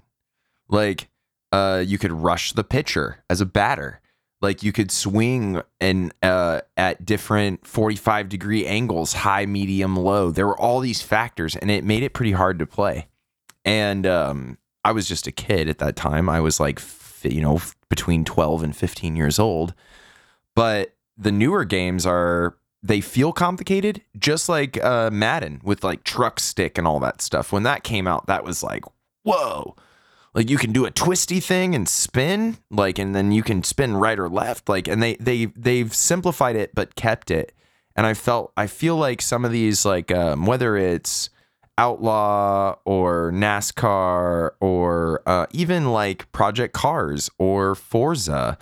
D: Like, uh, you could rush the pitcher as a batter. Like you could swing and uh, at different 45 degree angles, high, medium, low. There were all these factors, and it made it pretty hard to play. And um, I was just a kid at that time. I was like, you know, between 12 and 15 years old. But the newer games are they feel complicated, just like uh, Madden with like truck stick and all that stuff. When that came out, that was like, whoa like you can do a twisty thing and spin like and then you can spin right or left like and they they they've simplified it but kept it and i felt i feel like some of these like um, whether it's outlaw or nascar or uh, even like project cars or forza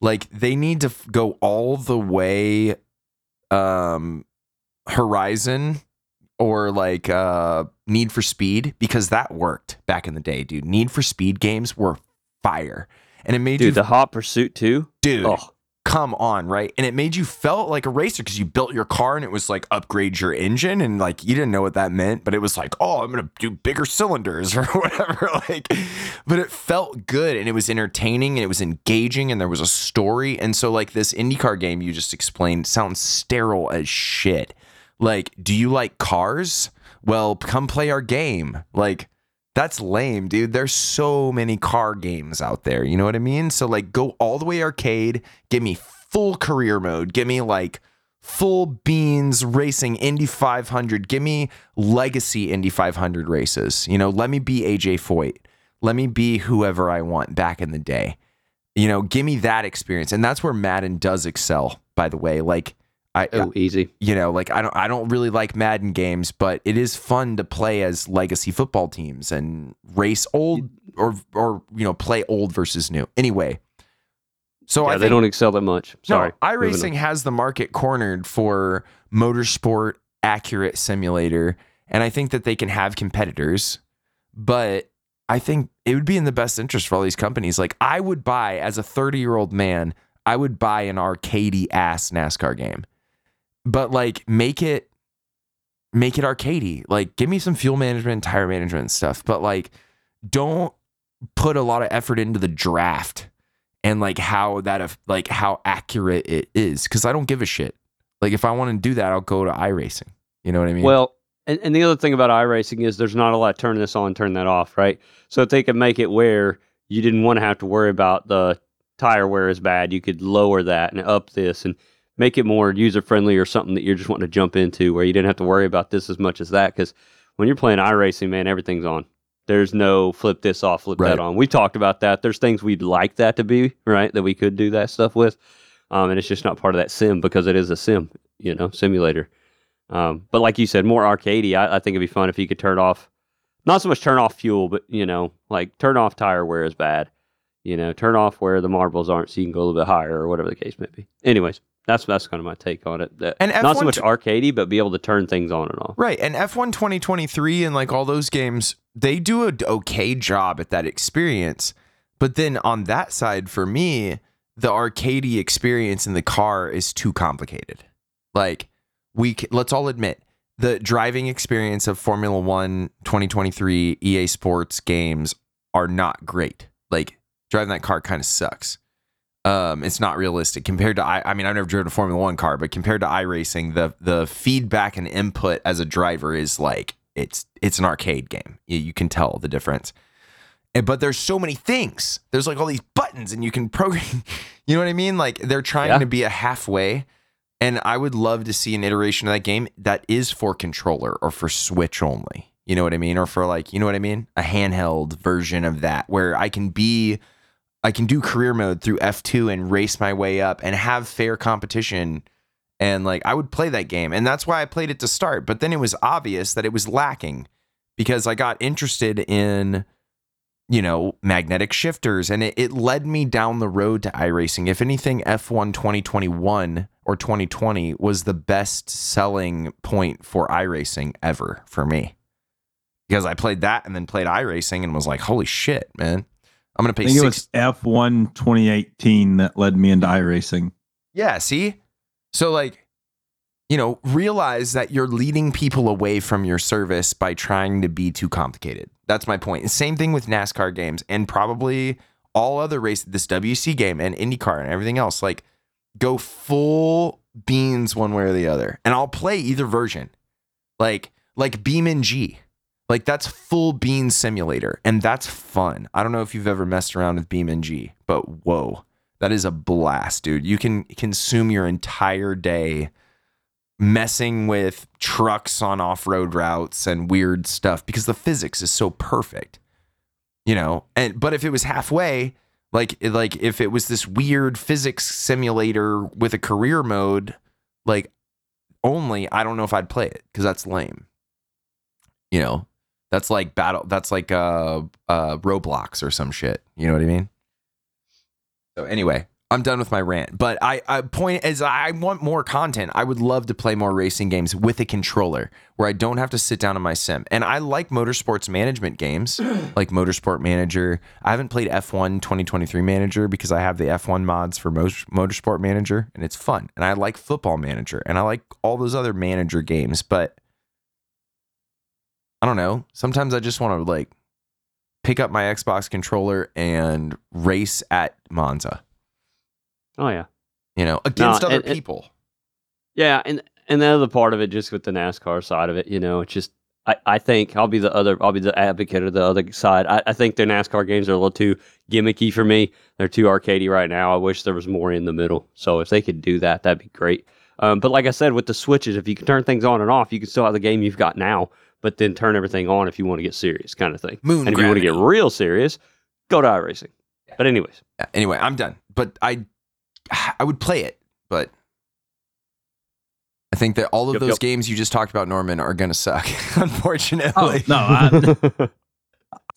D: like they need to f- go all the way um horizon or like uh Need for Speed because that worked back in the day, dude. Need for Speed games were fire. And it made you
B: dude the hot pursuit too
D: dude,
B: oh
D: come on, right? And it made you felt like a racer because you built your car and it was like upgrade your engine and like you didn't know what that meant, but it was like, oh, I'm gonna do bigger cylinders or whatever. like, but it felt good and it was entertaining and it was engaging and there was a story. And so like this IndyCar game you just explained sounds sterile as shit. Like, do you like cars? Well, come play our game. Like, that's lame, dude. There's so many car games out there. You know what I mean? So like go all the way arcade, give me full career mode, give me like full beans racing Indy 500. Give me legacy Indy 500 races. You know, let me be AJ Foyt. Let me be whoever I want back in the day. You know, give me that experience. And that's where Madden does excel, by the way. Like I
B: Oh, easy.
D: you know, like I don't I don't really like Madden games, but it is fun to play as legacy football teams and race old or or you know, play old versus new. Anyway. So
B: yeah,
D: I
B: they
D: think
B: don't excel that much. Sorry.
D: no, iRacing has the market cornered for motorsport accurate simulator, and I think that they can have competitors, but I think it would be in the best interest for all these companies. Like I would buy as a 30 year old man, I would buy an arcadey ass NASCAR game, but like make it make it arcadey. Like give me some fuel management, tire management stuff, but like don't put a lot of effort into the draft and like how that like how accurate it is because I don't give a shit. Like if I want to do that, I'll go to iRacing. You know what I mean?
B: Well, and, and the other thing about iRacing is there's not a lot turn this on, turn that off, right? So if they could make it where you didn't want to have to worry about the tire wear is bad, you could lower that and up this and make it more user friendly or something that you're just wanting to jump into where you didn't have to worry about this as much as that. Because when you're playing iRacing, man, everything's on. There's no flip this off, flip
D: Right.
B: that on. We talked about that. There's things we'd like that to be, right? That we could do that stuff with. Um, and it's just not part of that sim because it is a sim, you know, simulator. Um, but like you said, more arcadey. I, I think it'd be fun if you could turn off, not so much turn off fuel, but you know, like turn off tire wear is bad. You know, turn off where the marbles aren't, so you can go a little bit higher or whatever the case may be. Anyways, that's that's kind of my take on it. That,
D: And
B: not so much arcadey, but be able to turn things on and off.
D: right. And F1 2023 and like all those games, they do a okay job at that experience. But then on that side, for me, the arcadey experience in the car is too complicated. Like we, c- let's all admit, the driving experience of Formula One 2023 EA Sports games are not great. Like driving that car kind of sucks. Um, it's not realistic compared to I. I mean, I've never driven a Formula One car, but compared to iRacing, the the feedback and input as a driver is like it's it's an arcade game. You, you can tell the difference. And, but there's so many things. There's like all these buttons, and you can program. You know what I mean? Like they're trying
B: Yeah.
D: to be a halfway. And I would love to see an iteration of that game that is for controller or for Switch only. You know what I mean? Or for like, you know what I mean? A handheld version of that where I can be I can do career mode through F2 and race my way up and have fair competition. And like I would play that game. And that's why I played it to start. But then it was obvious that it was lacking because I got interested in, you know, magnetic shifters and it, it led me down the road to iRacing. If anything, F1 2021 or 2020 was the best selling point for iRacing ever for me. Because I played that and then played iRacing and was like, holy shit, man. I'm gonna
C: I
D: pay
C: think it was F1 2018 that led me into iRacing.
D: Yeah, see? So like, you know, realize that you're leading people away from your service by trying to be too complicated. That's my point. Same thing with NASCAR games and probably all other race this WC game and IndyCar and everything else. Like go full beans one way or the other. And I'll play either version. Like like BeamNG. Like that's full bean simulator and that's fun. I don't know if you've ever messed around with BeamNG, but whoa. That is a blast, dude. You can consume your entire day messing with trucks on off-road routes and weird stuff because the physics is so perfect. You know, and but if it was halfway, like like if it was this weird physics simulator with a career mode, like only, I don't know if I'd play it because that's lame. You know, that's like battle. That's like uh uh Roblox or some shit. You know what I mean? So anyway, I'm done with my rant. But I, I point is I want more content. I would love to play more racing games with a controller where I don't have to sit down in my sim. And I like motorsports management games like Motorsport Manager. I haven't played F1 2023 Manager because I have the F1 mods for Motor- Motorsport Manager and it's fun. And I like Football Manager and I like all those other manager games, but I don't know. Sometimes I just want to like pick up my Xbox controller and race at Monza
B: Oh yeah.
D: you know, against
B: No,
D: other
B: and- and-
D: people.
B: Yeah, and and the other part of it, just with the NASCAR side of it, you know, it's just I, I think I'll be the other I'll be the advocate of the other side. I, I think the NASCAR games are a little too gimmicky for me. They're too arcadey right now. I wish there was more in the middle. So if they could do that, that'd be great. Um, but like I said, with the switches, if you can turn things on and off, you can still have the game you've got now, but then turn everything on if you want to get serious, kind of thing.
D: Moon
B: and if you want to get real serious, go to iRacing. But anyways,
D: Yeah, Anyway, I'm done. But I, I would play it, but I think that all of
B: Yep,
D: those
B: yep.
D: games you just talked about, Norman, are gonna suck. Unfortunately.
C: Oh no, I,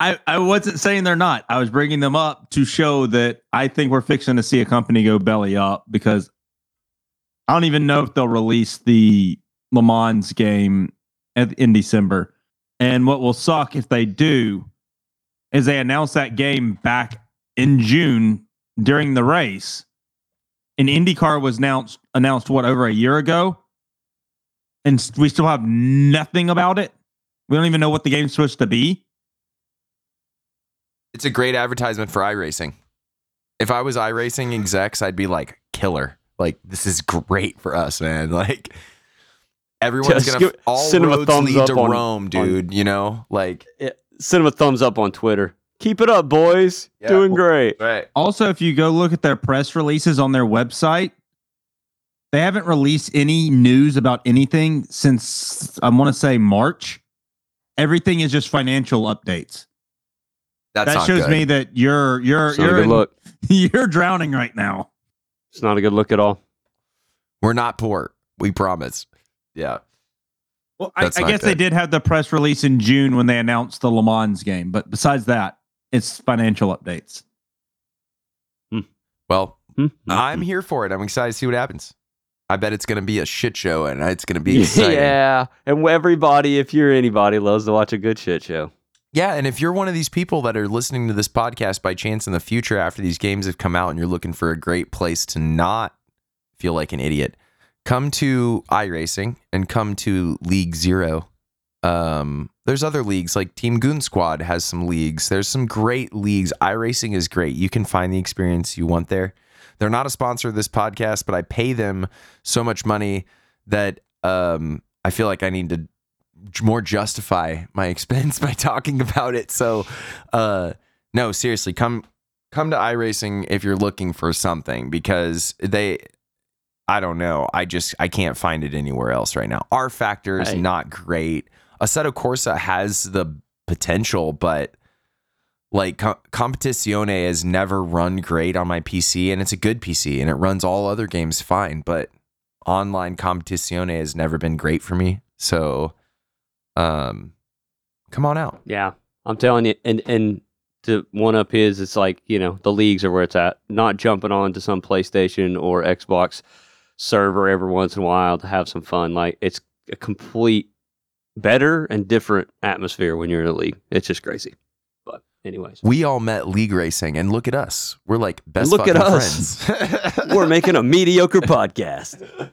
C: I I wasn't saying they're not. I was bringing them up to show that I think we're fixing to see a company go belly up because I don't even know if they'll release the Le Mans game at, in December. And what will suck if they do is they announce that game back in June during the race. And IndyCar was announced announced what over a year ago, and we still have nothing about it. We don't even know what the game's supposed to be.
D: It's a great advertisement for iRacing. If I was iRacing execs, I'd be like, killer. Like, this is great for us, man. Like, everyone's
B: Just
D: gonna
B: give-
D: all
B: send 'em a
D: roads
B: thumbs
D: lead
B: up
D: to
B: on-
D: Rome, dude. you know, like,
B: send them a thumbs up on Twitter. Keep it up, boys.
D: Yeah.
B: Doing great.
D: right.
C: Also, if you go look at their press releases on their website, they haven't released any news about anything since I want to say March. Everything is just financial updates.
D: That's
C: that
D: not
C: shows
D: good.
C: me that you're you're
B: It's
C: you're in-
B: look.
C: you're drowning right now.
B: It's not a good look at all.
D: We're not poor. We promise. Yeah.
C: Well, I, I
D: not
C: guess they did have the press release in June when they announced the Le Mans game, but besides that, it's financial updates.
D: Well,
B: Hmm?
D: I'm here for it. I'm excited to see what happens. I bet it's going to be a shit show and it's going to be exciting.
B: yeah, and everybody, if you're anybody, loves to watch a good shit show.
D: Yeah, and if you're one of these people that are listening to this podcast by chance in the future after these games have come out and you're looking for a great place to not feel like an idiot, come to iRacing and come to League Zero. Um, there's other leagues like Team Goon Squad has some leagues. There's some great leagues. iRacing is great. You can find the experience you want there. They're not a sponsor of this podcast, but I pay them so much money that um, I feel like I need to more justify my expense by talking about it. So, uh, no, seriously, come come to iRacing if you're looking for something because they, I don't know, I just I can't find it anywhere else right now. rFactor is
B: Hey.
D: not great. Assetto Corsa has the potential, but like Com- Competizione has never run great on my PC, and it's a good PC, and it runs all other games fine. But online Competizione has never been great for me. So, um, come on out.
B: Yeah, I'm telling you, and and to one up his, it's like you know the leagues are where it's at. Not jumping on to some PlayStation or Xbox server every once in a while to have some fun. Like it's a complete better and different atmosphere when you're in a league. It's just crazy. But anyways,
D: We all met league racing, and look at us. We're like best
B: Look at us.
D: friends.
B: we're making a mediocre podcast.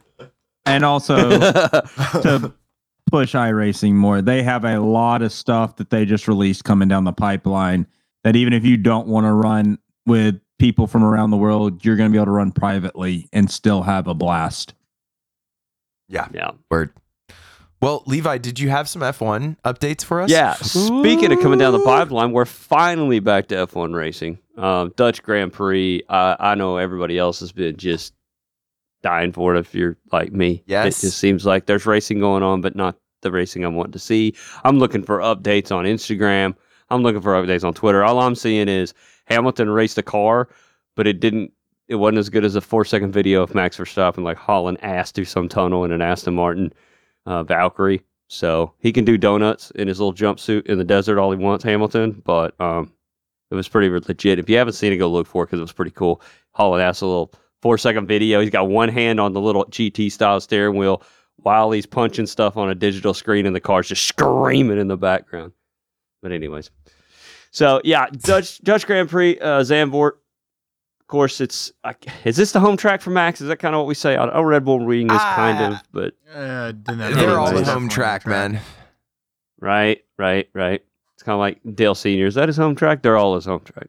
C: And also to push iRacing more, they have a lot of stuff that they just released coming down the pipeline that even if you don't want to run with people from around the world, you're going to be able to run privately and still have a blast.
B: yeah. Yeah.
D: Word. Well, Levi, did you have some F1 updates for us?
B: Yeah. Speaking of coming down the pipeline, we're finally back to F1 racing. Um, Dutch Grand Prix. Uh, I know everybody else has been just dying for it. If you're like me,
D: Yes.
B: it just seems like there's racing going on, but not the racing I'm wanting to see. I'm looking for updates on Instagram. I'm looking for updates on Twitter. All I'm seeing is Hamilton raced a car, but it didn't. It wasn't as good as a four second video of Max Verstappen like hauling ass through some tunnel in an Aston Martin uh, Valkyrie. So he can do donuts in his little jumpsuit in the desert all he wants, Hamilton. But um, it was pretty legit. If you haven't seen it, go look for it because it was pretty cool. Hauling ass a little four second video. He's got one hand on the little GT style steering wheel while he's punching stuff on a digital screen, and the car's just screaming in the background. But anyways, so yeah, Dutch Dutch Grand Prix, uh, Zandvoort. Of course, it's I- is this the home track for Max? Is that kind of what we say? I know Red Bull Ring is kind
D: Ah.
B: of, but
A: Uh,
D: They're all the home track, man.
B: Right, right, right. It's kind of like Dale Senior. Is that his home track? They're all his home track.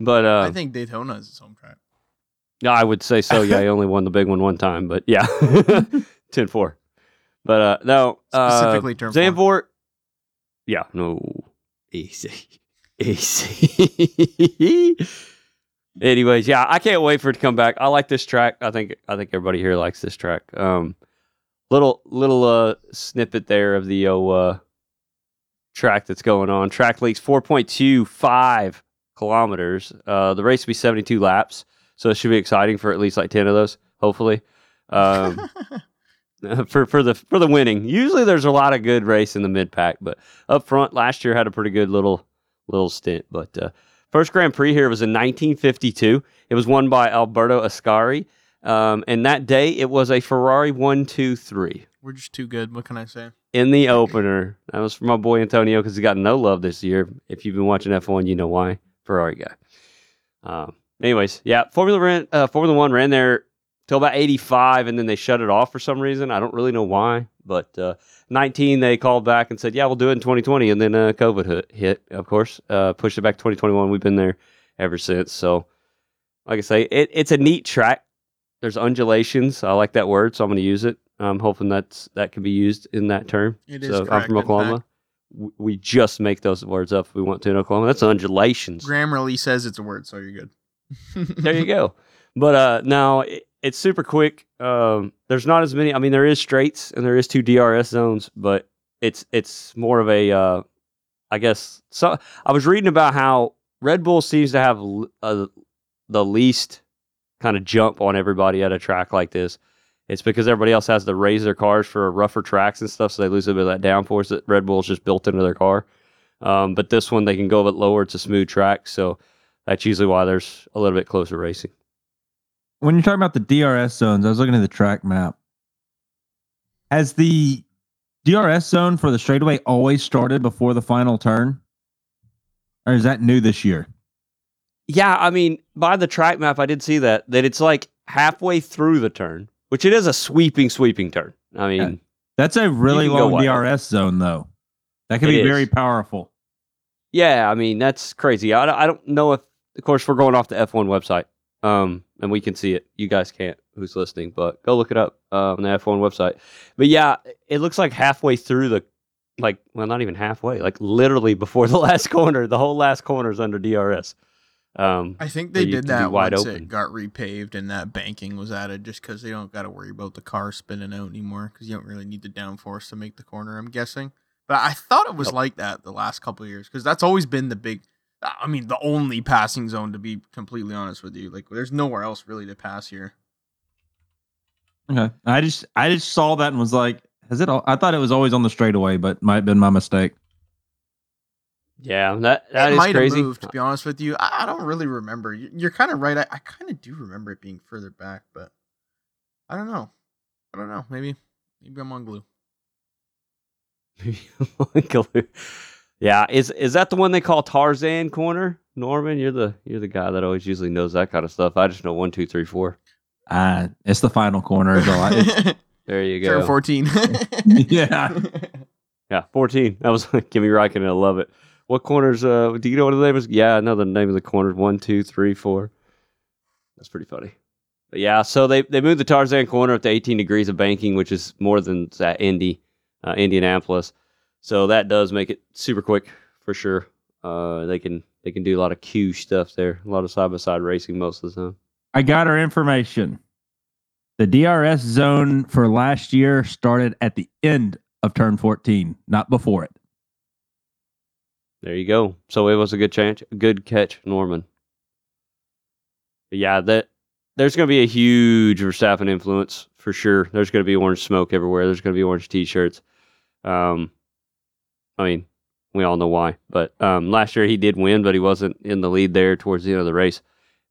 B: But uh,
A: I think Daytona is his home track.
B: yeah, I would say so. Yeah, he only won the big one one time, but yeah, 10-4. But uh, no, uh,
A: Specifically turn four.
B: Zandvoort. Yeah, no, easy, Anyways, yeah, I can't wait for it to come back. I like this track. I think I think everybody here likes this track. Um, little little uh snippet there of the uh track that's going on. Track leaks four point two five kilometers. Uh, the race will be seventy two laps, so it should be exciting for at least like ten of those, hopefully. Um, for for the for the winning. Usually there's a lot of good race in the mid pack, but up front last year had a pretty good little little stint. But uh, first Grand Prix here was in 1952. It was won by Alberto Ascari, um, and that day it was a Ferrari one two three
A: We're just too good. What can I say?
B: in the opener. That was for my boy Antonio because he got no love this year. If you've been watching F1, you know why. Ferrari guy. Um, anyways, yeah, Formula ran, uh, Formula One ran there till about 85, and then they shut it off for some reason. I don't really know why, but uh, 19 they called back and said, "Yeah, we'll do it in 2020," and then uh, COVID hit, hit, of course, uh, pushed it back to 2021. We've been there ever since. So, like I say, it, it's a neat track. There's undulations. I like that word, so I'm going to use it. I'm hoping that's that can be used in that term.
A: It is
B: so I'm from Oklahoma. We just make those words up if we want to in Oklahoma. That's undulations.
A: Grammarly says it's a word, so you're good.
B: there you go. But uh, now it, it's super quick. Um, there's not as many. I mean, there is straights and there is two DRS zones, but it's it's more of a. Uh, I guess so. I was reading about how Red Bull seems to have l- uh, the least kind of jump on everybody at a track like this. It's because everybody else has to raise their cars for rougher tracks and stuff, so they lose a bit of that downforce that Red Bull's just built into their car. Um, but this one they can go a bit lower. It's a smooth track, so that's usually why there's a little bit closer racing.
C: When you're talking about the DRS zones, I was looking at the track map. Has the DRS zone for the straightaway always started before the final turn? Or is that new this year?
B: Yeah, I mean, by the track map, I did see that that it's like halfway through the turn, which it is a sweeping, sweeping turn. I mean,
C: Yeah. That's a really long. DRS zone, though. That can
B: It
C: be
B: is.
C: very powerful.
B: yeah, I mean that's crazy. I, I don't know if, of course, we're going off the F1 website, um, and we can see it. You guys can't, who's listening, but go look it up uh, on the F1 website. But yeah, it looks like halfway through the, like, well, not even halfway, like literally before the last corner. The whole last corner is under DRS. Um,
A: I think they did that
B: wide
A: once
B: open.
A: it got repaved and that banking was added, just because they don't got to worry about the car spinning out anymore, because you don't really need the downforce to make the corner. I'm guessing, but I thought it was like that the last couple of years, because that's always been the big. I mean, the only passing zone to be completely honest with you. Like, there's nowhere else really to pass here.
C: Okay. I just I just saw that and was like, has it all I thought it was always on the straightaway, but might have been my mistake.
B: yeah, that that
A: it
B: is
A: might
B: crazy.
A: have moved. To be honest with you, I, I don't really remember. You- You're kind of right. I, I kind of do remember it being further back, but I don't know. I don't know. Maybe maybe I'm on glue.
B: yeah, is is that the one they call Tarzan Corner? Norman, you're the you're the guy that always usually knows that kind of stuff. I just know one, two, three, four.
C: Uh it's the final corner. is I-
B: There you
A: Turn
B: go.
A: 14.
C: yeah.
B: Yeah, fourteen. That was Kimi Räikkönen. I love it. What corners? Uh, do you know what the name is? Yeah, I know the name of the corners. One, two, three, four. That's pretty funny. But yeah, so they they moved the Tarzan corner up to 18 degrees of banking, which is more than that Indy, uh, Indianapolis. So that does make it super quick for sure. Uh, they can they can do a lot of Q stuff there, a lot of side by side racing most of the time.
C: I got our information. The DRS zone for last year started at the end of turn 14, not before it.
B: There you go. So it was a good chance, good catch, Norman. But yeah, that there's going to be a huge Verstappen influence for sure. There's going to be orange smoke everywhere. There's going to be orange t-shirts. Um, I mean, we all know why. But um, last year he did win, but he wasn't in the lead there towards the end of the race.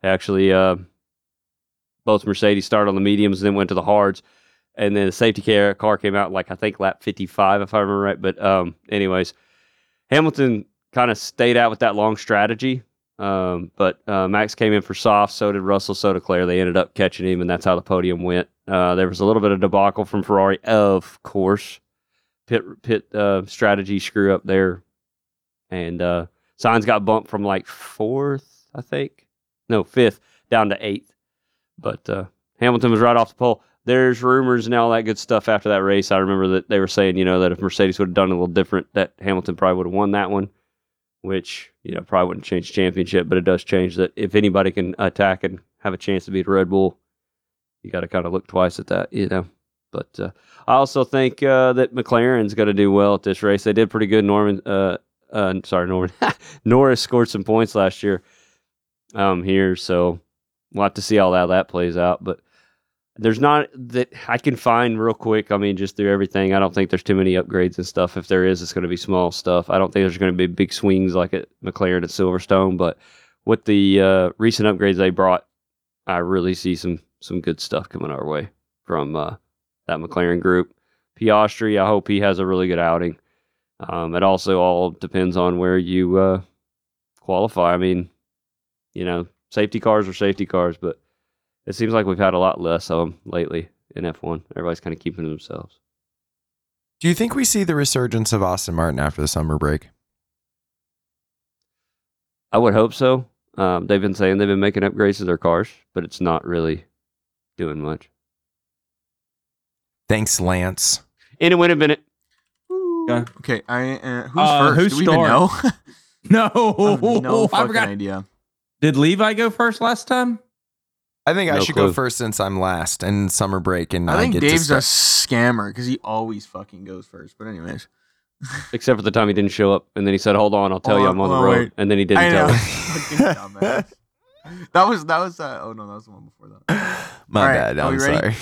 B: Actually, uh, both Mercedes started on the mediums and then went to the hards. And then the safety car, car came out like I think lap 55 if I remember right. But um, anyways, Hamilton kind of stayed out with that long strategy. Um, but uh, Max came in for soft. So did Russell. So did Claire. They ended up catching him, and that's how the podium went. Uh, there was a little bit of debacle from Ferrari, of course. Pit pit uh, strategy screw up there, and uh, Sainz got bumped from like fourth, I think, no fifth, down to eighth. But uh, Hamilton was right off the pole. There's rumors and all that good stuff after that race. I remember that they were saying, you know, that if Mercedes would have done a little different, that Hamilton probably would have won that one. which you know probably wouldn't change championship, but it does change that if anybody can attack and have a chance to beat Red Bull, you got to kind of look twice at that, you know. But uh, I also think uh, that McLaren's going to do well at this race. They did pretty good. Norman, uh, uh, sorry, Norman Norris scored some points last year um, here, so we'll have to see how that that plays out. But there's not that I can find real quick. I mean, just through everything, I don't think there's too many upgrades and stuff. If there is, it's going to be small stuff. I don't think there's going to be big swings like at McLaren at Silverstone. But with the uh, recent upgrades they brought, I really see some some good stuff coming our way from uh, that McLaren group. Piastri, I hope he has a really good outing. Um, it also all depends on where you uh, qualify. I mean, you know, safety cars are safety cars, but it seems like we've had a lot less of them lately in F1. Everybody's kind of keeping to themselves.
D: Do you think we see the resurgence of Aston Martin after the summer break?
B: I would hope so. Um, they've been saying they've been making upgrades to their cars, but it's not really doing much.
D: Thanks, Lance.
B: And it would have been it.
C: Okay.
A: Okay, I uh, who's
C: Uh,
A: first?
C: who
A: Do we even know?
C: No,
A: I have no
C: I
A: fucking
C: forgot.
A: idea.
C: Did Levi go first last time?
D: I think I should
B: clue.
D: go first since I'm last and summer break, and
A: I think
D: get
A: Dave's
D: to
A: a scammer because he always fucking goes first. But anyways,
B: Except for the time he didn't show up, and then he said, "Hold on, I'll tell you
A: Oh,
B: I'm on the
A: oh,
B: road,"
A: wait.
B: and then he didn't
A: I
B: tell
A: know.
B: us.
A: Fucking dumbass. that was that was uh, oh no that was the one before that.
D: My
A: All right,
D: bad.
A: are
D: I'm
A: we ready?
D: sorry.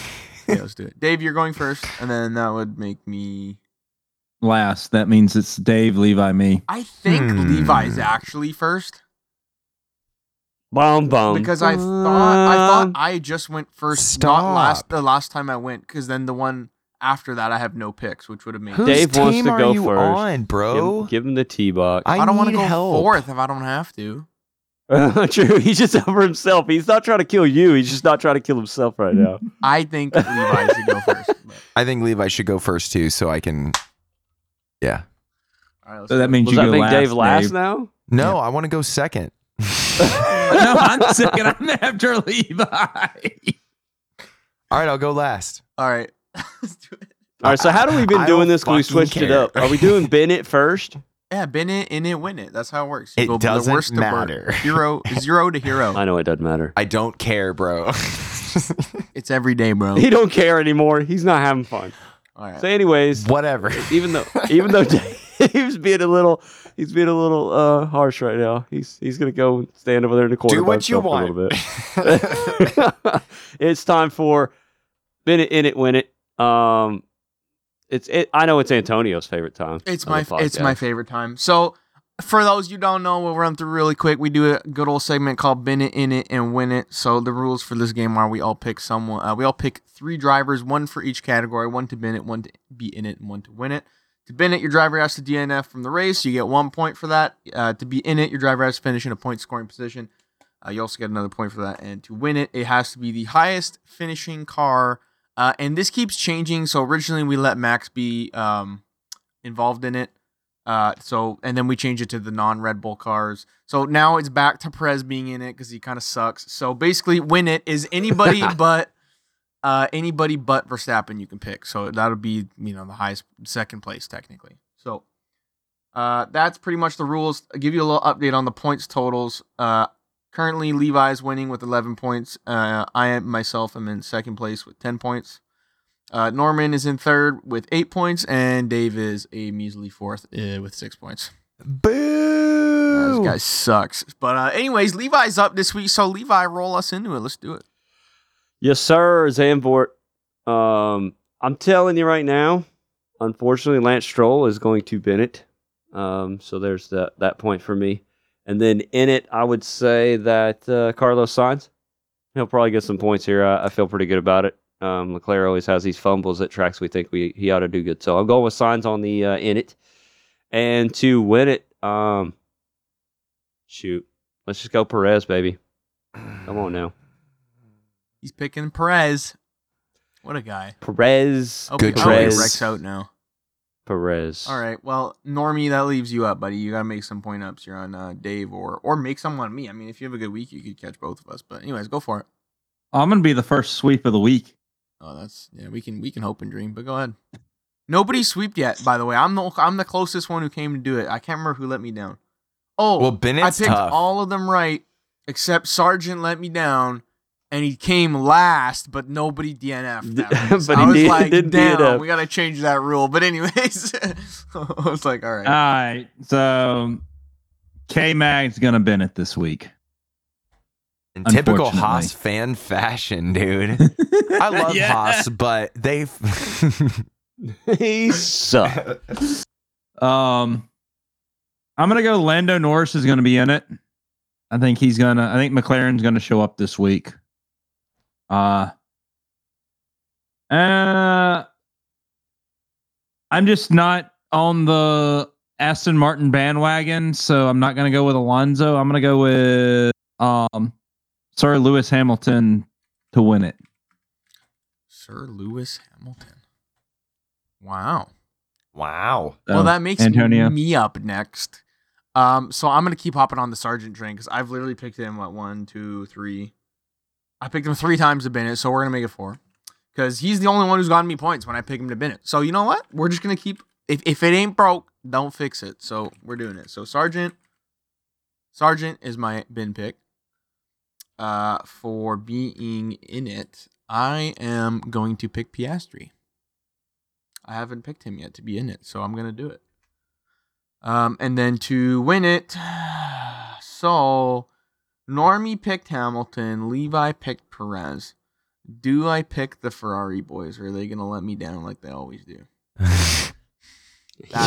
A: Yeah, let's do it. Dave, you're going first, and then that would make me.
C: Last. That means it's Dave, Levi, me.
A: I think
D: Hmm.
A: Levi's actually first
B: Boom, boom.
A: because I thought I thought I just went first, not last the last time I went, because then the one after that I have no picks, which would have made.
D: Whose
B: Dave wants
D: team
B: to
D: are
B: go
D: you
B: first.
D: on, bro?
B: him- give him the T box.
D: I,
A: I don't want to
D: need
A: go
D: help.
A: fourth if I don't have to.
B: True. He's just over himself. He's not trying to kill you. He's just not trying to kill himself right now.
A: I think Levi should go first. But,
D: I think Levi should go first too, so I can. Yeah.
A: all right, let's
C: So that
A: go.
C: means
B: Was
C: you
B: that
C: go
B: make
C: last.
B: Dave last
C: Dave.
B: now?
D: No, I want to go second.
C: no, I'm second. I'm after Levi.
D: All right, I'll go last.
A: All right, let's do it.
B: All right. So how do we been
D: I
B: doing
D: don't
B: this? 'Cause we
D: fucking
B: switched it
D: care.
B: up. Are we doing Bennett first?
A: Yeah, bin it, in it, win it. That's how it works. You
D: It
A: go from the
D: doesn't
A: worst to wor-
D: matter.
A: Hero, zero to hero.
B: I know it doesn't matter.
D: I don't care, bro.
A: It's every day, bro.
B: He don't care anymore. He's not having fun.
A: All right.
B: So, anyways,
D: Whatever.
B: even though even though Dave's being a little he's being a little uh, harsh right now. He's he's gonna go stand over there in the corner.
D: Do what you want.
B: a little bit. it's time for been it, in it, win it. Um, it's it. I know it's Antonio's favorite time.
A: It's my it's my favorite time. So for those you don't know, we'll run through really quick. We do a good old segment called "Bin It, In It, and Win It." So the rules for this game are: we all pick someone. Uh, we all pick three drivers, one for each category: one to bin it, one to be in it, and one to win it. To bin it, your driver has to DNF from the race. You get one point for that. Uh, to be in it, your driver has to finish in a point scoring position. Uh, you also get another point for that. And to win it, it has to be the highest finishing car. Uh, and this keeps changing. So originally we let Max be um, involved in it. Uh, so and then we change it to the non-Red Bull cars. So now it's back to Perez being in it because he kind of sucks. So basically, win it is anybody but uh, anybody but Verstappen you can pick. So that'll be you know the highest second place technically. So uh, that's pretty much the rules. I'll give you a little update on the points totals. Uh, currently, Levi's winning with 11 points. Uh, I myself am in second place with 10 points. Uh, Norman is in third with eight points, and Dave is a measly fourth uh, with six points. Uh,
D: Boo!
A: this guy sucks. But uh, anyways, Levi's up this week, so Levi, roll us into it. Let's do it.
B: Yes, sir, Zandvoort. Um, I'm telling you right now, unfortunately, Lance Stroll is going to Bennett. Um, so there's that that point for me. And then in it, I would say that uh, Carlos Sainz, he'll probably get some points here. I, I feel pretty good about it. Um, Leclerc always has these fumbles at tracks we think we he ought to do good. So I'm going with Sainz on the uh, in it, and to win it, um, shoot, let's just go Perez, baby. Come on now,
A: He's picking Perez. What a guy.
B: Perez.
A: Oh,
D: Good
A: oh,
B: choice.
A: Rex out now.
B: Perez.
A: All right. Well, Normie, that leaves you up, buddy. You gotta make some point ups. You're on uh, Dave, or or make someone on me. I mean, if you have a good week, you could catch both of us. But anyways, go for it.
C: I'm gonna be the first sweep of the week.
A: Oh, that's yeah. We can we can hope and dream, but go ahead. Nobody sweeped yet. By the way, I'm the I'm the closest one who came to do it. I can't remember who let me down. Oh,
D: Well, Bennett's
A: I picked
D: tough.
A: all of them right except Sargeant let me down, and he came last, but nobody DNF'd. That.
B: But
A: I
B: he
A: was
B: did-
A: like,
B: didn't
A: damn,
B: DNF.
A: we gotta change that rule. But anyways, I was like, all right.
C: All right. So K Mag's gonna Bennett this week.
D: In typical
C: Unfortunately.
D: Haas fan fashion, dude. I love
C: Yeah.
D: Haas, but they.
B: he sucked.
C: Um, I'm gonna go. Lando Norris is gonna be in it. I think he's gonna. I think McLaren's gonna show up this week. Uh, uh, I'm just not on the Aston Martin bandwagon, so I'm not gonna go with Alonso. I'm gonna go with um, Sir Lewis Hamilton to win it.
A: Sir Lewis Hamilton. Wow.
D: wow.
A: well, that makes
C: Antonio.
A: me up next. Um, so I'm gonna keep hopping on the Sargeant train because I've literally picked him what one, two, three. I picked him three times to Bennett, so we're gonna make it four. Because he's the only one who's gotten me points when I pick him to Bennett. So you know what? We're just gonna keep if if it ain't broke, don't fix it. So we're doing it. So Sargeant, Sargeant is my bin pick. Uh, for being in it, I am going to pick Piastri. I haven't picked him yet to be in it, so I'm gonna do it. Um, and then to win it, so Normie picked Hamilton, Levi picked Perez. Do I pick the Ferrari boys, or are they gonna let me down like they always do?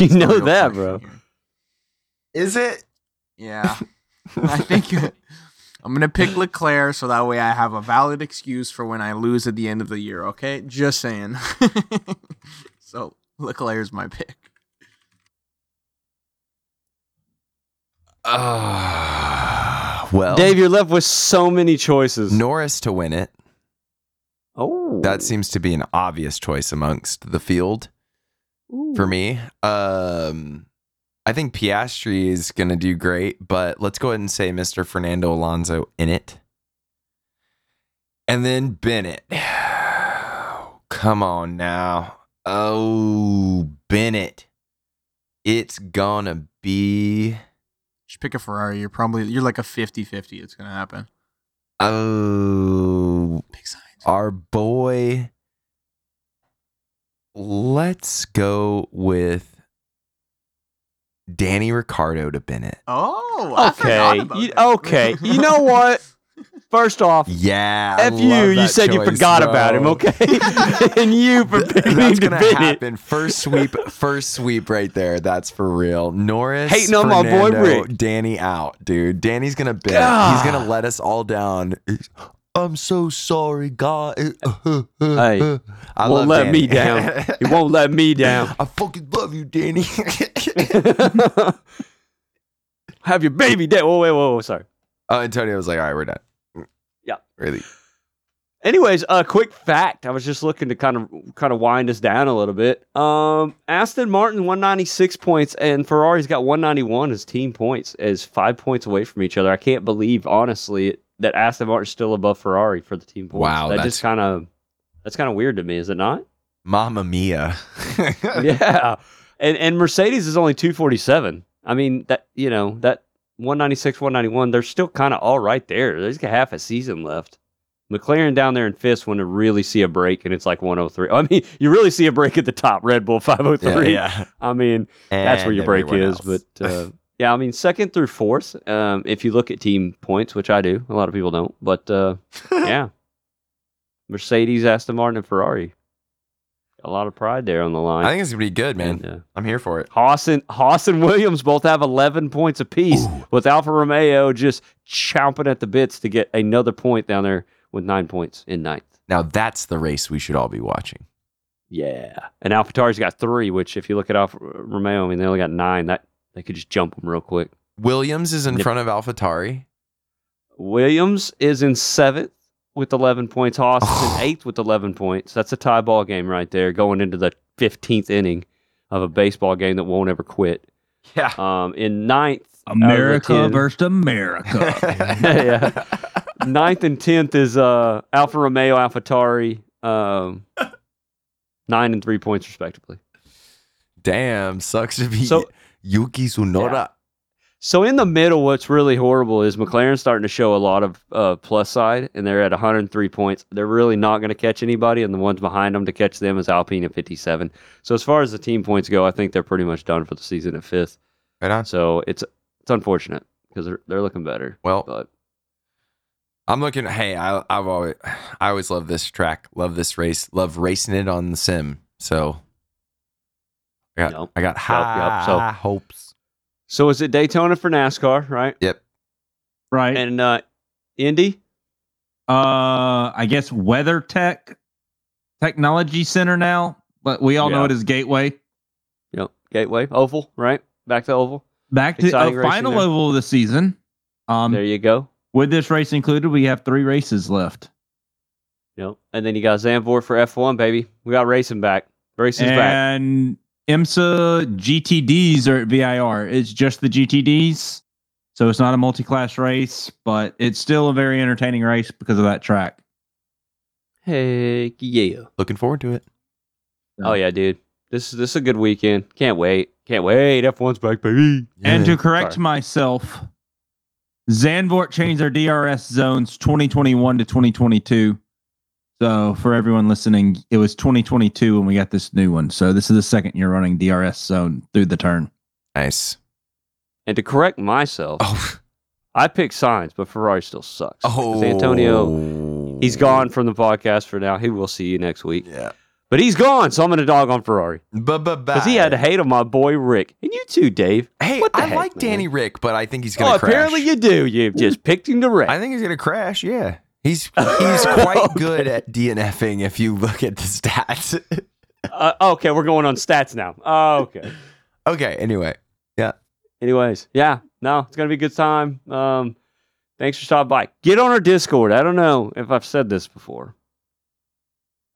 B: You know that, bro.
A: here.
D: Is it?
A: Yeah, I think I'm gonna pick Leclerc so that way I have a valid excuse for when I lose at the end of the year. Okay, just saying. so Leclerc's my pick.
D: Uh, well,
B: Dave, you're left with so many choices.
D: Norris to win it.
B: Oh,
D: That seems to be an obvious choice amongst the field for me. Um, I think Piastri is going to do great, but let's go ahead and say Mr. Fernando Alonso in it. And then Bennett. Come on now. Oh, Bennett. It's going to be.
A: Just pick a Ferrari. You're probably you're like a 50-50. It's gonna happen.
D: Oh,
A: Big Sainz.
D: our boy. Let's go with Danny Ricciardo to Bennett.
A: Oh, I
B: Okay.
A: about
B: You, okay. You know what? First off,
D: Yeah, I
B: F you. You
D: that
B: said you
D: choice,
B: forgot about him, okay? and you for picking
D: That's
B: to
D: gonna
B: Bennett.
D: happen. First sweep, first sweep right there. That's for real. Norris
B: Hating on my boy
D: Fernando,
B: Rick.
D: Danny out, dude. Danny's gonna bet.
B: God.
D: He's gonna let us all down. I'm so sorry, God.
B: Hey,
D: I
B: won't let
D: Danny.
B: me down. He won't let me down.
D: I fucking love you, Danny.
B: Have your baby dead. Whoa, wait, whoa, whoa, sorry.
D: oh, Antonio was like, all right, we're done.
B: Yeah.
D: Really?
B: Anyways, a quick fact. I was just looking to kind of kind of wind us down a little bit. Um, Aston Martin 196 points and Ferrari's got 191 as team points, as five points away from each other. I can't believe, honestly, that Aston Martin's still above Ferrari for the team points.
D: Wow,
B: that
D: that's-
B: just kind of that's kind of weird to me, is it not?
D: Mamma mia.
B: yeah, and and Mercedes is only 247. I mean that you know that 196, 191. They're still kind of all right There's There's half a season left. McLaren down there in fifth when to really see a break, and it's like 103. I mean, you really see a break at the top. Red Bull 503.
D: yeah.
B: I mean, that's where your break is.
D: else.
B: But uh, yeah, I mean, second through fourth. Um, if you look at team points, which I do, a lot of people don't. But uh, yeah, Mercedes, Aston Martin, and Ferrari. A lot of pride there on the line.
D: I think it's gonna be good, man.
B: And, uh,
D: I'm here for it.
B: Haas and, Haas and Williams both have 11 points apiece, with Alfa Romeo just chomping at the bits to get another point down there with nine points in ninth.
D: Now that's the race we should all be watching.
B: Yeah. And AlphaTauri's got three, which if you look at Alfa Romeo, I mean, they only got nine. That They could just jump them real quick.
D: Williams is in
B: Yep.
D: front of AlphaTauri.
B: Williams is in seventh with 11 points. Haas is
D: Oh.
B: in eighth with 11 points. That's a tie ball game right there going into the 15th inning of a baseball game that won't ever quit.
D: Yeah.
B: Um, in ninth, out of the
C: America
B: 10
C: versus America.
B: yeah. Ninth and tenth is uh, Alfa Romeo, AlphaTauri, um, nine and three points respectively.
D: Damn, sucks to be
B: So-
D: Yuki Tsunoda.
B: So in the middle, what's really horrible is McLaren's starting to show a lot of uh, plus side, and they're at 103 points. They're really not going to catch anybody, and the ones behind them to catch them is Alpine at 57. So as far as the team points go, I think they're pretty much done for the season at fifth.
D: Right on.
B: So it's it's unfortunate because they're they're looking better.
D: Well,
B: But
D: I'm looking. Hey, I, I've always, I always love this track. Love this race. Love racing it on the sim. So, I got,
B: Yep.
D: I got high
B: yep. So-
D: hopes.
B: So is it Daytona for NASCAR, right? Yep.
C: Right.
B: And uh, Indy.
C: uh, I guess WeatherTech Technology Center now, but we all know
B: Yeah.
C: it as Gateway.
B: Yep. Gateway Oval, right? Back to Oval.
C: Back to
B: Exciting
C: a final
B: there.
C: oval of the season. Um,
B: there you go.
C: with this race included, we have three races left.
B: Yep. And then you got Zandvoort for F1, baby. We got racing back. Racing's back.
C: and IMSA GTDs are at VIR. It's just the GTDs. So it's not a multi class race, but it's still a very entertaining race because of that track.
B: Heck yeah.
D: Looking forward to it.
B: Oh yeah, dude. This is this is a good weekend. Can't wait. Can't wait. F1's back, baby.
C: And to correct
B: Sorry.
C: myself, Zandvoort changed their DRS zones 2021 to 2022. So for everyone listening, it was 2022 when we got this new one. So this is the second year running DRS zone through the turn.
D: nice.
B: And to correct myself,
D: Oh,
B: I picked Sainz, but Ferrari still sucks.
D: oh,
B: Antonio, he's gone from the podcast for now. He will see you next week.
D: Yeah.
B: But he's gone, so I'm gonna dog on Ferrari.
D: Because
B: Because he had to hate on my boy Rick. And you too, Dave.
D: Hey,
B: What the
D: I
B: heck,
D: like
B: man?
D: Danny Rick, but I think he's gonna
B: Oh,
D: crash.
B: apparently you do. You've just picked him to wreck.
D: I think he's gonna crash. Yeah, he's he's quite good at DNFing if you look at the stats.
B: uh, okay, we're going on stats now. Oh, okay.
D: okay. Anyway, yeah.
B: Anyways, yeah, no, it's gonna be a good time. Um, thanks for stopping by. Get on our Discord. I don't know if I've said this before,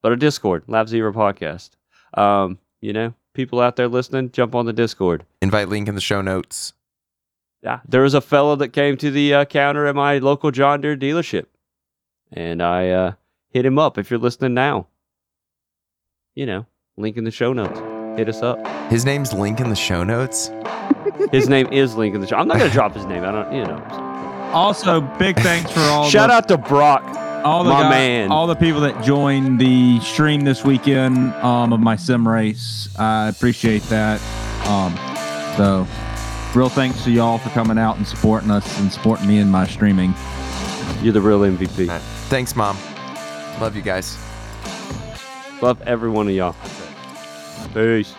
B: but our Discord, Lap Zero Podcast. Um, you know, people out there listening, jump on the Discord.
D: invite link in the show notes.
B: Yeah, there was a fellow that came to the uh, counter at my local John Deere dealership, and I uh, hit him up. If you're listening now, you know, link in the show notes. Hit us up.
D: His name's link in the show notes.
B: His name is Link in the show. I'm not gonna drop his name. I don't, you know.
C: Also, big thanks for all
B: Shout
C: the,
B: out to Brock.
C: all the
B: my
C: guy-
B: man.
C: all the people that joined the stream this weekend um, of my sim race. I appreciate that. Um, so, real thanks to y'all for coming out and supporting us and supporting me in my streaming.
B: You're the real MVP.
D: Thanks, mom. Love you guys.
B: Love every one of y'all. Peace.